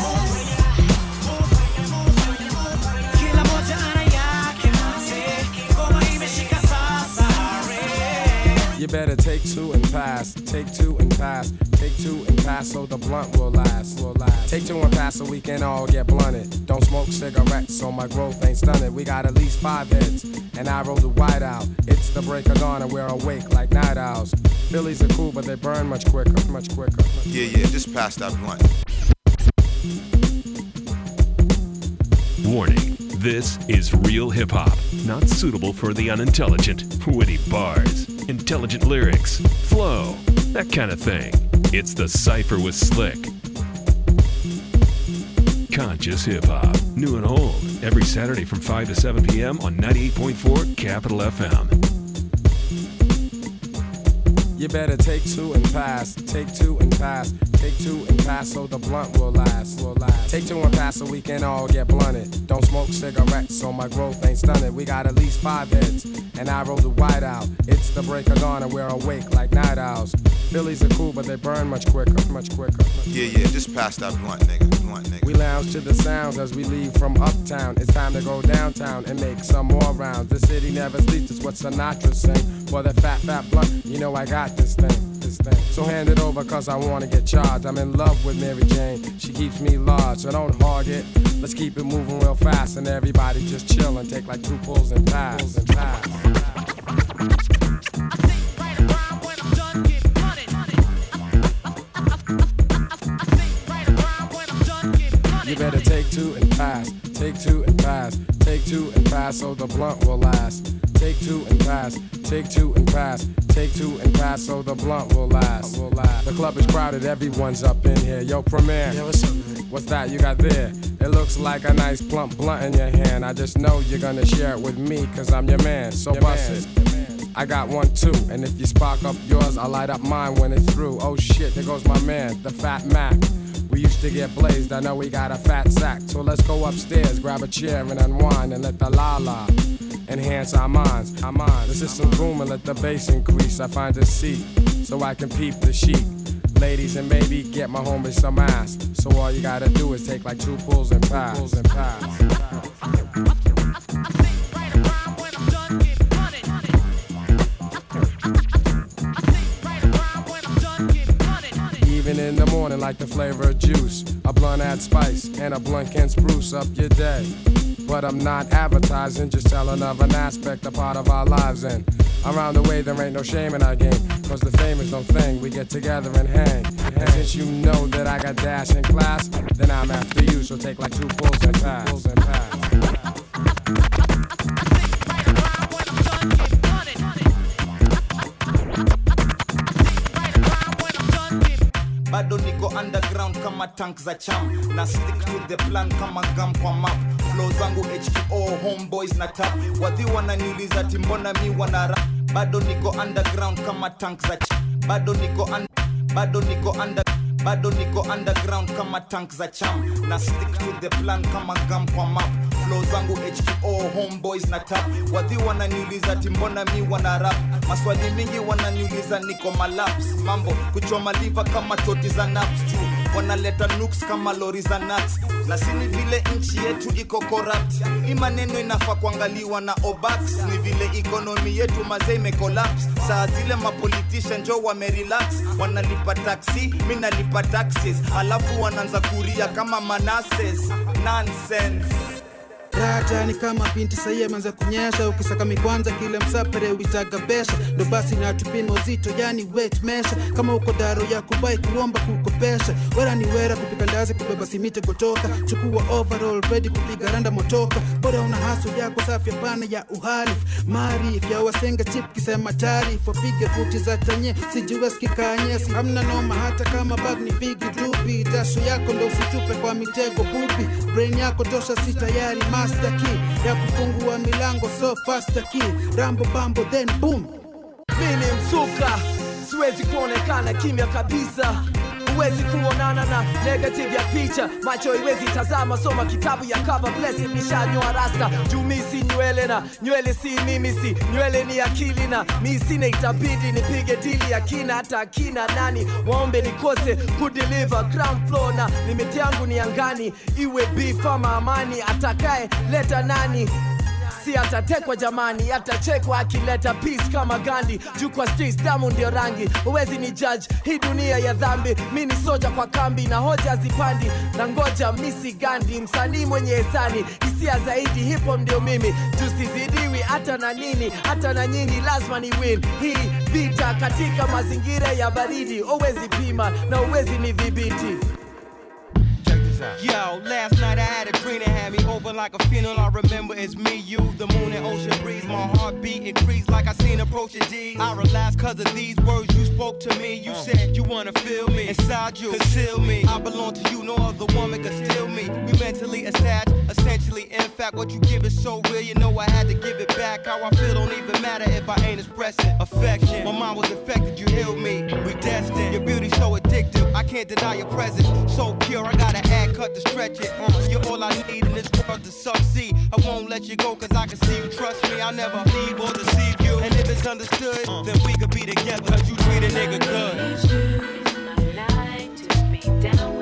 You better take two and pass, take two and pass, take two and pass so the blunt will last, will last. Take two and pass so we can all get blunted. Don't smoke cigarettes so my growth ain't stunted. We got at least five heads, and I roll the white out. It's the break of dawn and we're awake like night owls. Phillies are cool, but they burn much quicker, much quicker. Yeah, yeah, just pass that blunt. Warning this is real hip hop, not suitable for the unintelligent. Witty bars, intelligent lyrics, flow, that kind of thing. It's the Cypher with Slick. Conscious hip hop, new and old, every Saturday from 5 to 7 p.m. on 98.4 Capital FM. You better take two and pass, take two and pass, take two and pass so the blunt will last, will last. Take two and pass so we can all get blunted. Don't smoke cigarettes so my growth ain't stunted. We got at least five heads, and I roll the white out. It's the break of dawn and we're awake like night owls. Phillies are cool, but they burn much quicker, much quicker. Yeah, yeah, just pass that blunt, nigga. Blunt, nigga. We lounge to the sounds as we leave from uptown. It's time to go downtown and make some more rounds. The city never sleeps, it's what Sinatra sang. For the fat, fat blunt, you know I got this thing, this thing. So hand it over, cause I wanna get charged. I'm in love with Mary Jane, she keeps me large, so don't hog it. Let's keep it moving real fast, and everybody just chill and take like two pulls and pass. And pass. You better take two and pass, take two and pass, take two and pass so the blunt will last. Take two and pass, take two and pass, take two and pass so the blunt will last. Will last. The club is crowded, everyone's up in here. Yo, Premier, yeah, what's up, man? What's that you got there? It looks like a nice plump blunt in your hand. I just know you're gonna share it with me, cause I'm your man. So bust it. I got one too, and if you spark up yours, I'll light up mine when it's through. Oh shit, there goes my man, the Fat Mac. We used to get blazed, I know we got a fat sack. So let's go upstairs, grab a chair and unwind and let the la la enhance our minds. Our minds. The system boom and let the bass increase. I find a seat so I can peep the sheep. Ladies and maybe get my homies some ass. So all you gotta do is take like two pulls and. Pulls and pass. Morning, like the flavor of juice. A blunt add spice, and a blunt can spruce up your day. But I'm not advertising, just telling of an aspect, a part of our lives. And around the way, there ain't no shame in our game. Cause the fame is no thing, we get together and hang. And since you know that I got dash in class, then I'm after you, so take like two pulls and pass. And pass. Bado niko underground kama tank za cham. Na stick to the plan kama gam kwa map. Flow zangu h2o homeboys na tap. Wadhi wananiuliza timbona mi wanara bado niko underground kama tank za cham. Bado niko bado niko under bado niko underground kama tank za cham. Na stick to the plan kama gam kwa map. Flow zangu h2o homeboys na tap. Wadhi wananiuliza timbona mi wana rap? Maswali mingi wananiuliza niko malaps mambo kuchoma liva kama toti za naps. Juu wanaleta nuks kama lori za nuts. Na sini vile nchi yetu iko corrupt. Hii maneno inafaa kuangaliwa na obax. Ni vile ikonomi yetu mazee imecollapse. Saa zile mapolitisha njo wamerelax. Wanalipa taxi mi nalipa taxes. Alafu wanaanza kuria kama manases. Nonsense rata ni kama binti sahiye manza kunyesha. Ukisaka mikwanza kile msapere uitagabesha ndo basi natupima uzito yani wet mesha kama uko daro ya kubai kuomba kukopesha wera ni wera kupika ndazi kubeba simite kutoka. Chukua overall ready kupiga randa motoka. Bora una haso yako safi hapana ya uhalifu. Maarif ya wasenga chip kisema taarif wapige buti za tanye sijuweskikanyesi hamna noma hata kama bag ni bigi dubi dasho yako ndo usitupe kwa mitego bubi brain yako tosha si tayari master key. Ya kufungua milango so faster key. Rambo bambo then boom. Mimi msuka siwezi kuonekana kimya kabisa huwezi kuonana na negative ya picha. Macho iwezi tazama soma kitabu ya cover blessing nishanyoa rasta. Juu si nywele na nywele si mimi si. Nywele ni akili na mi sina. Itabidi nipige dili ya kina hata akina nani. Waombe nikose kudeliver ground floor na limit yangu ni angani. Iwe beef ama amani atakaye leta nani si atatekwa jamani atachekwa akileta peace kama gandi juu kwa streets damu ndio rangi. Huwezi ni judge hii dunia ya dhambi. Mi ni soja kwa kambi na hoja zipandi na ngoja misi gandi msanii mwenye esani hisia zaidi hipo ndio mimi. Tusizidiwi hata na nini hata na nyinyi lazima ni win. Hii vita katika mazingira ya baridi huwezi pima na huwezi ni dhibiti Yo, last night I had a dream that had me open like a funeral. I remember it's me, you, the moon and ocean breeze. My heartbeat increased like I seen approaching D's. I relaxed cause of these words you spoke to me. You said you wanna feel me inside you, conceal me. I belong to you, no other woman can steal me. We mentally attached, essentially. In fact, what you give is so real, you know I had to give it back. How I feel don't even matter if I ain't expressing affection. My mind was affected, you healed me. We destined. Your beauty so addictive, I can't deny your presence. So pure, I gotta add cut to stretch it. Uh, you're all I need in this world to succeed. I won't let you go cause I can see you. Trust me, I'll never leave or deceive you. And if it's understood, then we could be together cause you treat a nigga good. Lost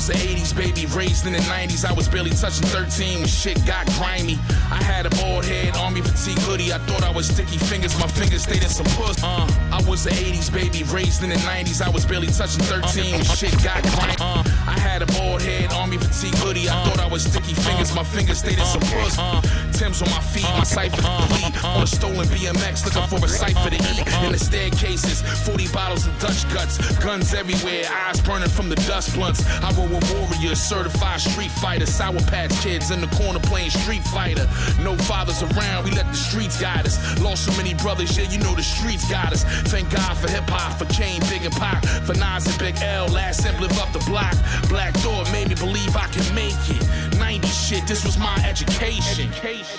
was an 80s baby, raised in the 90s. I was barely touching 13 when shit got grimy. I had a bald head, army fatigue hoodie. I thought I was sticky fingers, my fingers stayed in some puss. Uh, I was an 80s baby, raised in the 90s. I was barely touching 13 when shit got grimy. Uh, I had a bald head, army fatigue hoodie. I thought I was sticky fingers, my fingers stayed in some puss. Uh, Tim's on my feet, my cipher complete. On a stolen BMX, looking for a cipher to eat. In the staircases, 40 bottles of Dutch guts, guns everywhere, eyes burning from the dust blunts. I roll with warriors, certified street fighter, sour patch kids in the corner playing Street Fighter. No fathers around, we let the streets guide us. Lost so many brothers, yeah, you know the streets got us. Thank God for hip hop, for Kane, Big and Pac, for Nas and Big L. Last simp live up the block. Black Thought made me believe I can make it. 90 shit, this was my education. Hip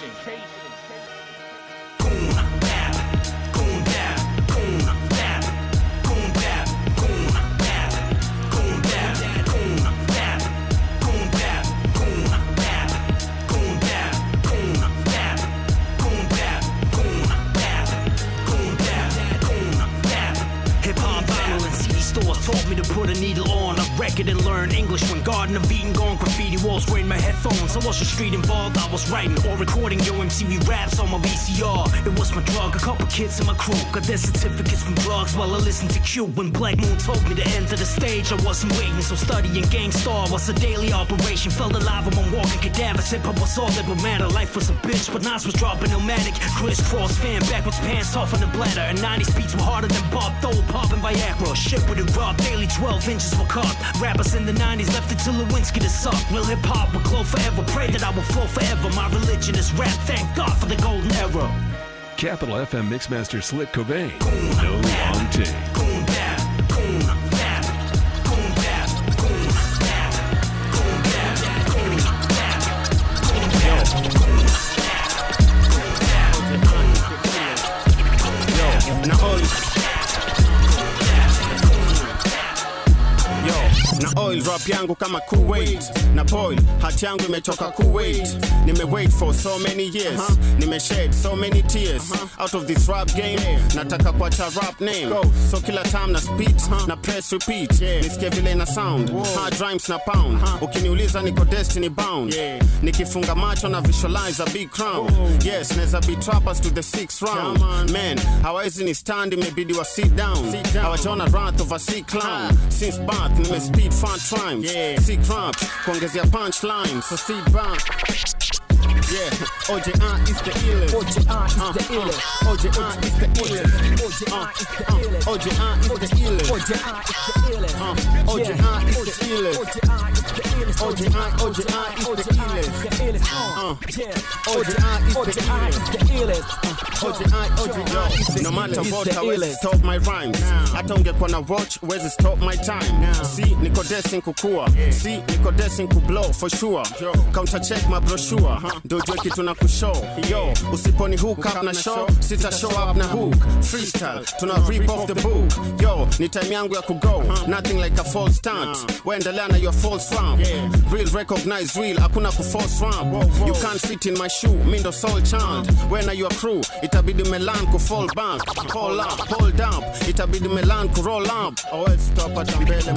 to put a needle on a record and learn English when Garden of Eden gone graffiti walls wearing my headphones. I wasn't street involved, I was writing or recording yo MTV raps on my VCR. It was my drug, a couple kids in my crew got their certificates from drugs while I listened to Q. When Black Moon told me to enter the stage, I wasn't waiting, so studying Gang Starr was a daily operation. Felt alive among walking cadavers. Hip hop was all that would matter. Life was a bitch, but Nas was dropping Illmatic. Crisscross fan, backwards pants, off on the bladder. And 90s beats were harder than Bob Dole, popping Viagra. Shit it raw, daily 12 inches were cut. Rappers in the 90s left it to Lewinsky to suck. Real hip hop will glow forever. Pray that I will flow forever. My religion is rap. Thank God for the golden era. Capital FM Mixmaster Slick Cobain. No long take. Oil rap yangu kama Kuwait. Na boil hat yangu imetoka Kuwait. Nimewait for so many years. Nimeshed so many tears. Out of this rap game nataka kuacha rap name. So kila time na speed na press repeat. Yeah. nisikie vile ina sound. Hard rhymes na pound. Ukiniuliza niko destiny bound. Yeah. nikifunga macho na visualize a big crown. Yes naweza be trappers to the sixth round. man hawezi ni stand imebidi wa sit down. Hawajaona wrath of a sick clown. Since birth nime speed fun times. Sick raps kuongezea punchline so see back Yeah, OJI is the illest. OJI is the illest. OJI is the illest. OJI is the illest. OJI is the illest. OJI, OJI is the illest. Uh, OJI is the illest. OJI, OJI. No matter what, hawezi stop my rhymes. Hata ungekuwa na watch, huwezi stop my time. See, niko destined kukua. See, niko destined kublow for sure. Counter check my brochure. Ujue kitu na kushow. Yo, usiponi hook up na show, sita show up na hook. Freestyle, tuna rip off the book. Yo, ni time yangu ya kugo. Nothing like a false stunt. Waendelea na your false rap. Real recognize real, hakuna ku false. You can't fit in my shoe, mi ndo soul chant When are your crew? Itabidi melan ku fall back. Hold up, hold up. Itabidi melan ku roll up. Or else tutapata mbele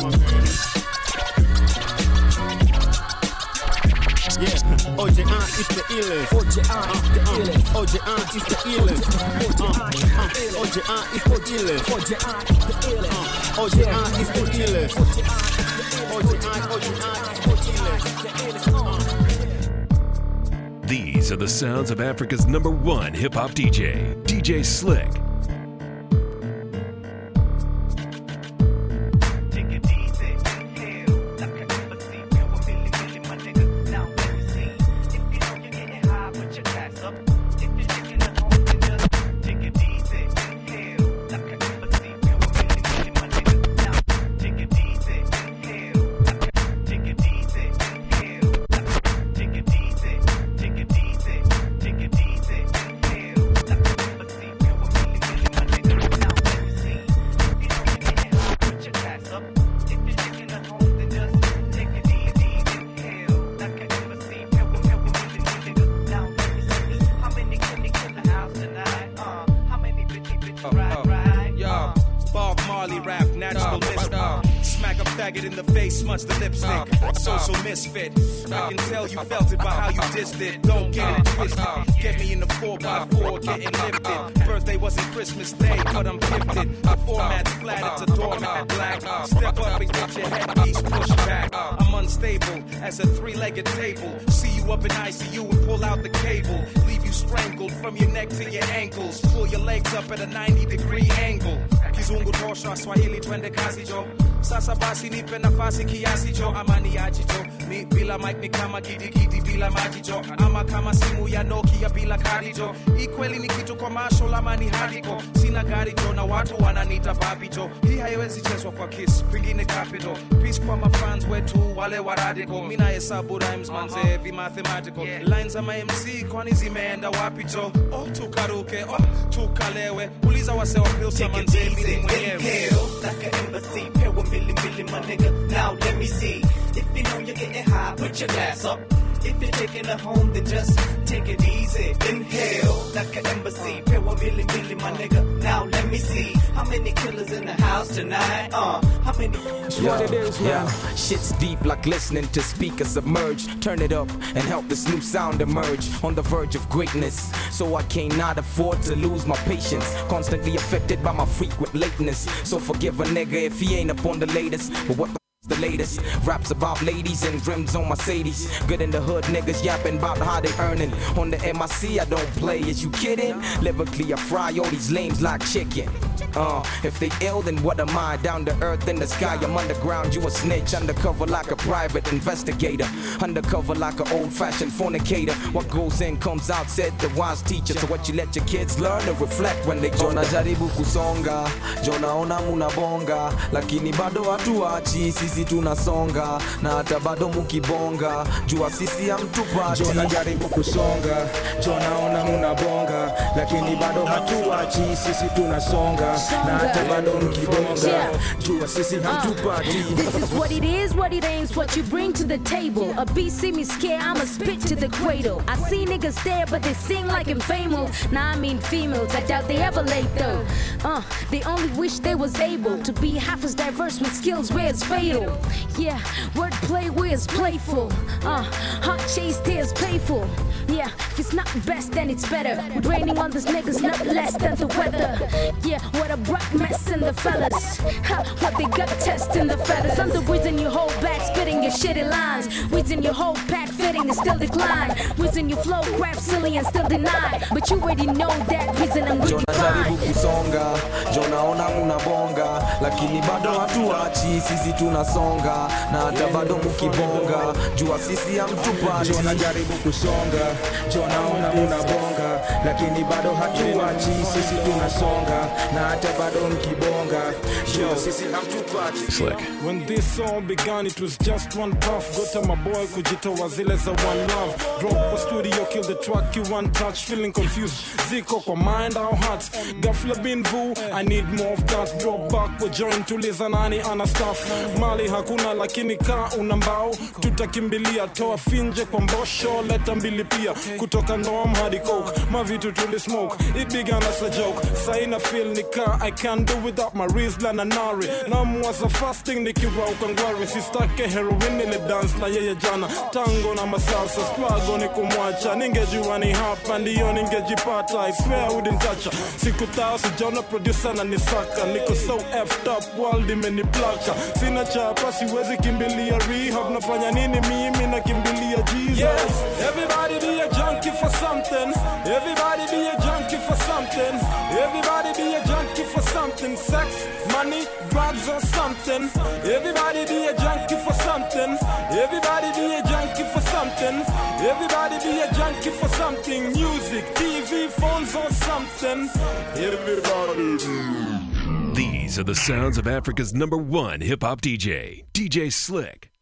mabele. Yeah, OJI is the illest. OJI is the illest. OJI is the illest. OJI is the illest. OJI is the illest. OJI, OJI is the illest. These are the sounds of Africa's number one hip hop DJ, DJ Slick. Kama gidigidi bila maji ama kama simu ya Nokia bila karijo. Ikweli ni kitu kwa masho lama ni hariko, Sina garijo na watu wananita babijo. Hii haiwezi chezwa kwa kiss, pengine capital. Peace kwa mafans wetu wale wa radical. Mina hesabu rhymes manze vi mathematical. Lines za MC kwani zimeenda wapi jo? Oh tukaruke, oh tukalewe. Uliza wase wa Pilsa manze mi ni mwenyewe. like an embassy. With Billy Billy, my nigga. Now let me see. If you know you're getting high, put your glass up. If you're taking it home, then just take it easy. Inhale like an embassy. Pair with Billy Billy, my nigga. Now let me see. How many killers in the house tonight? Uh, how many? It's what it is, man. Yeah. Shit's deep like listening to speakers submerge. Turn it up and help this new sound emerge. On the verge of greatness, so I cannot afford to lose my patience. Constantly affected by my frequent lateness. So forgive a nigga if he ain't up on the latest. But what the the latest raps about ladies and rims on Mercedes. Good in the hood, niggas yapping about how they earning. On the MIC, I don't play. Is you kidding? Lyrically, I fry all these lames like chicken. Uh, if they ill, then what am I? Down to earth in the sky, I'm underground. You a snitch, undercover like a private investigator. Undercover like an old fashioned fornicator. What goes in comes out, said the wise teacher. So what you let your kids learn and reflect when they grow Jona jaribu kusonga, Jona ona munabonga, lakini bado hatuachi sisi sisi tunasonga na hata bado mukibonga jua sisi hamtupati Jo najaribu kusonga, jo naona munabonga, lakini bado hatuachi, sisi tunasonga na hata bado mkibonga, jua sisi hamtupati. This is what it is, what it ain't, what you bring to the table. A beat see me scared, I'ma spit to the cradle. I see niggas stare, but they sing like I'm famous. Nah, I mean females, I doubt they ever late though. Uh, they only wish they was able to be half as diverse with skills where it's fatal. Yeah, wordplay where it's playful. Uh, hot chase tears playful. Yeah, if it's not best, then it's better. With raining on these niggas, not less than the weather. Yeah, what a bright mess in the fellas. Ha, what they got testing the feathers. I'm the reason you hold back, spitting your shitty lines. Reason you hold back, fitting and still decline. Reason you flow crap silly and still deny. But you already know that reason I'm with you najaribu fine. kusonga jo naona munabonga lakini bado hatuachi sisi tunasonga na hata bado mukibonga jua sisi hamtupati Jo najaribu kusonga, jo naona munabonga, lakini bado hatuachi, sisi tunasonga na hata bado mkibonga, jua sisi hamtupati. When this song began, it was just one puff. Go tell my boy kujitoa zile za one love. Drop a studio, kill the track, you one touch. Feeling confused, ziko kwa mind au heart. Ghafla bin vu, I need more of that. Drop back kwa join, tuliza nani ana stuff. Mali hakuna lakini kaa una mbao. Tutakimbilia, toa finje kwa mbosho. Leta mbili pia, kutoka ndom hadi coke. Mavitu tuli smoke, it began joke. Saina feel nika, I can't do without my Rizla na Nari. Namwaza fasting nikirauka ngwari. Sistake heroin ile dance na yeye jana. Tango na masasa, swago ni kumwacha. Ningejua ni hapa, ndiyo ningejipata. I swear I wouldn't touch. Siku tao sijaona producer na nisaka. Niko so effed up, world imeniplaka. Sina chapa, siwezi kimbilia rehab. Nafanya nini mimi nakimbilia Jesus? Everybody be a junkie for something. Everybody be a junkie for something. Everybody be a junkie for something. Sex, money, drugs or something. Everybody be a junkie for something. Everybody be a junkie for something. Everybody be a junkie for something. Music, TV, phones or something. Everybody. These are the sounds of Africa's number one hip hop DJ, DJ Slick.